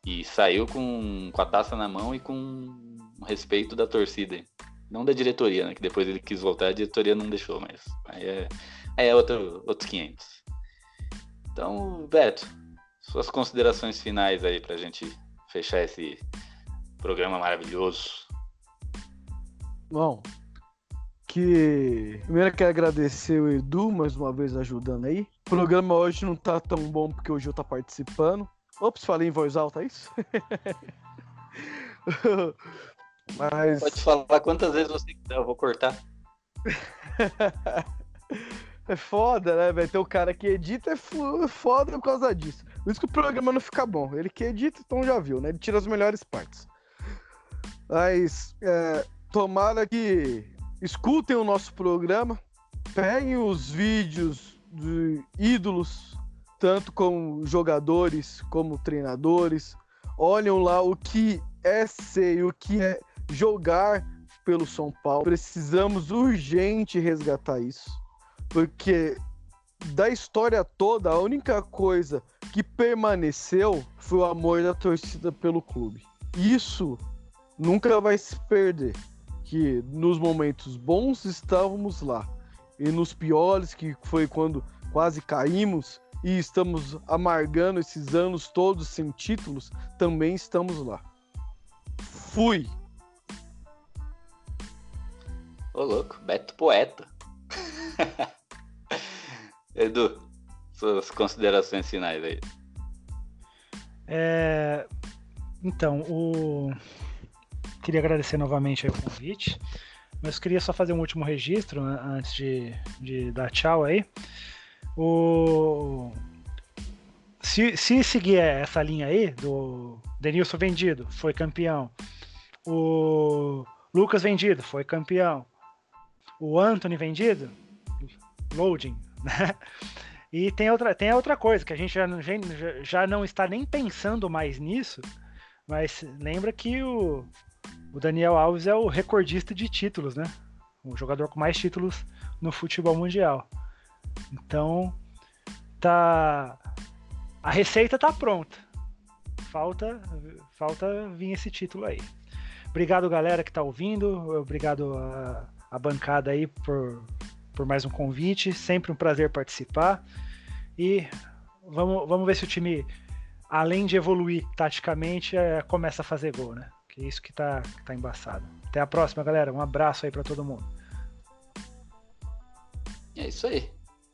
E saiu com, com a taça na mão e com respeito da torcida. Não da diretoria, né, que depois ele quis voltar, a diretoria não deixou, mas aí é, aí é outro, outros 500. Então, Beto, suas considerações finais aí para a gente fechar esse programa maravilhoso. Bom, que primeiro quero agradecer o Edu mais uma vez ajudando aí. O programa hoje não tá tão bom porque o Gil tá participando. Ops, falei em voz alta, é isso? Mas... Pode falar quantas vezes você quiser, eu vou cortar. é foda, né, velho? Tem o cara que edita é foda por causa disso. Por isso que o programa não fica bom. Ele que edita, então já viu, né? Ele tira as melhores partes. Mas é, tomara que escutem o nosso programa, peguem os vídeos de ídolos, tanto como jogadores como treinadores, olhem lá o que é ser e o que é jogar pelo São Paulo. Precisamos urgente resgatar isso, porque da história toda, a única coisa que permaneceu foi o amor da torcida pelo clube. Isso nunca vai se perder. que nos momentos bons estávamos lá. E nos piores, que foi quando quase caímos e estamos amargando esses anos todos sem títulos, também estamos lá. Fui! Ô louco, Beto Poeta. Edu, suas considerações finais aí. É, então, o... queria agradecer novamente o convite, mas queria só fazer um último registro né, antes de, de dar tchau aí. O... Se, se seguir essa linha aí, do Denilson vendido, foi campeão. O Lucas vendido, foi campeão. O Anthony vendido, loading, né? E tem outra, tem outra coisa, que a gente já, já, já não está nem pensando mais nisso, mas lembra que o, o Daniel Alves é o recordista de títulos, né? O jogador com mais títulos no futebol mundial. Então, tá a receita tá pronta. Falta falta vir esse título aí. Obrigado galera que tá ouvindo, obrigado a, a bancada aí por, por mais um convite, sempre um prazer participar. E vamos, vamos ver se o time, além de evoluir taticamente, é, começa a fazer gol, né? Que é isso que tá, que tá embaçado. Até a próxima, galera. Um abraço aí para todo mundo. É isso aí.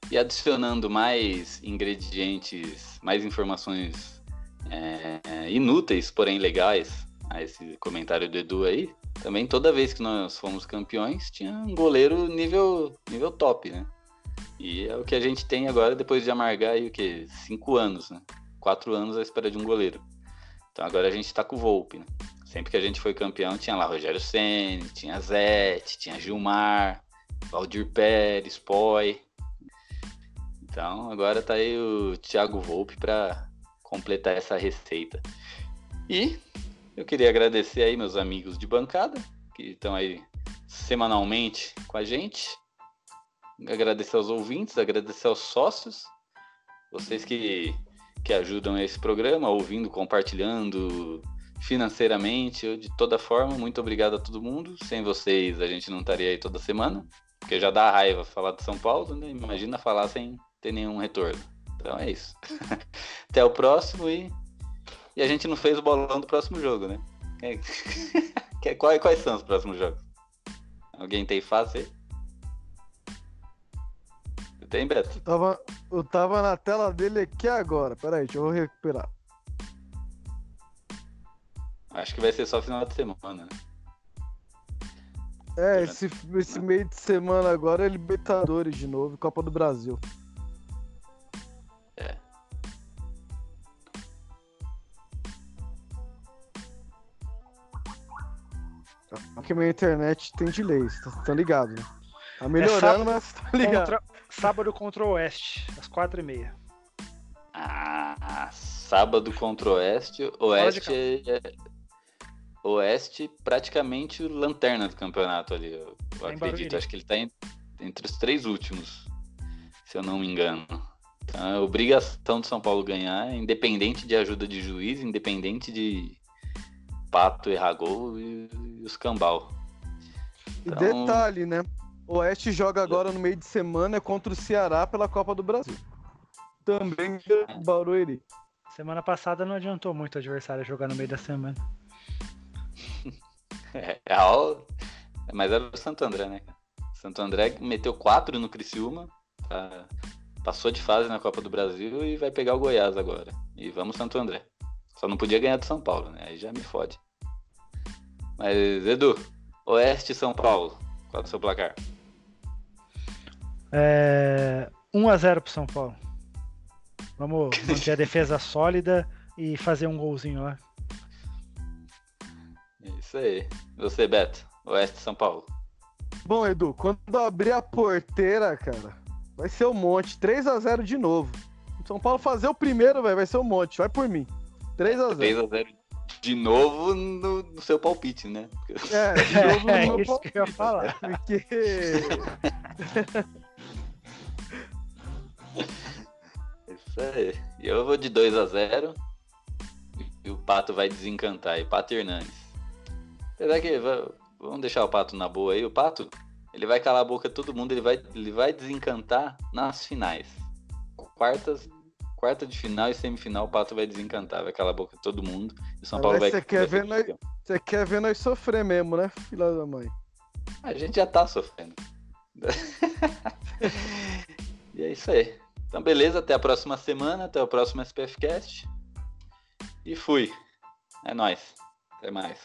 E adicionando mais ingredientes, mais informações é, inúteis, porém legais, a esse comentário do Edu aí, também toda vez que nós fomos campeões, tinha um goleiro nível, nível top, né? E é o que a gente tem agora, depois de amargar aí o quê? Cinco anos, né? Quatro anos à espera de um goleiro. Então agora a gente tá com o Volpe, né? Sempre que a gente foi campeão, tinha lá Rogério Senni, tinha Zete, tinha Gilmar, Valdir Pérez, Poi. Então agora tá aí o Thiago Volpe para completar essa receita. E eu queria agradecer aí meus amigos de bancada que estão aí semanalmente com a gente. Agradecer aos ouvintes, agradecer aos sócios, vocês que, que ajudam esse programa, ouvindo, compartilhando financeiramente, de toda forma. Muito obrigado a todo mundo. Sem vocês a gente não estaria aí toda semana, porque já dá raiva falar de São Paulo, né? Imagina falar sem ter nenhum retorno. Então é isso. Até o próximo e. E a gente não fez o bolão do próximo jogo, né? quais, quais são os próximos jogos? Alguém tem fácil aí? Tem, Beto? Eu tava, eu tava na tela dele aqui agora. Pera aí, deixa eu recuperar. Acho que vai ser só final de semana, né? É, esse, esse meio de semana agora é Libertadores de novo, Copa do Brasil. É. Porque minha internet tem delay, tá, tá ligado, né? Tá melhorando, é mas tá ligado. Contra, sábado contra o Oeste, às quatro e meia. Ah, sábado contra o Oeste. Oeste é, Oeste praticamente lanterna do campeonato ali, eu, eu acredito. Acho que ele tá em, entre os três últimos, se eu não me engano. Então é obrigação do São Paulo ganhar, independente de ajuda de juiz, independente de Pato errar gol e, e os cambal. Então... E detalhe, né? O Oeste joga agora no meio de semana contra o Ceará pela Copa do Brasil. Também Barueri. Semana passada não adiantou muito o adversário jogar no meio da semana. É, mas era o Santo André, né? Santo André meteu 4 no Criciúma, tá? passou de fase na Copa do Brasil e vai pegar o Goiás agora. E vamos Santo André. Só não podia ganhar do São Paulo, né? Aí já me fode. Mas, Edu, Oeste São Paulo, qual é o seu placar? É... 1x0 pro São Paulo. Vamos manter a defesa sólida e fazer um golzinho lá. Isso aí. Você, Beto, Oeste São Paulo. Bom, Edu, quando abrir a porteira, cara, vai ser um monte. 3x0 de novo. São Paulo fazer o primeiro, véio, vai ser um monte. Vai por mim. 3x0. 3x0 de novo no, no, seu palpite, né? É, de novo no é, meu isso palpite. que eu ia falar. Porque. Isso aí. Eu vou de 2x0. E o Pato vai desencantar. E Pato Hernandes. Apesar que vamos deixar o Pato na boa aí. O Pato, ele vai calar a boca de todo mundo, ele vai, ele vai desencantar nas finais. Quartas, quarta de final e semifinal, o Pato vai desencantar, vai calar a boca de todo mundo. E São Paulo vai. Você quer, ver nós, você quer ver nós sofrer mesmo, né, filha da mãe? A gente já tá sofrendo. e é isso aí. Então, beleza, até a próxima semana, até o próximo SPFcast. E fui. É nóis. Até mais.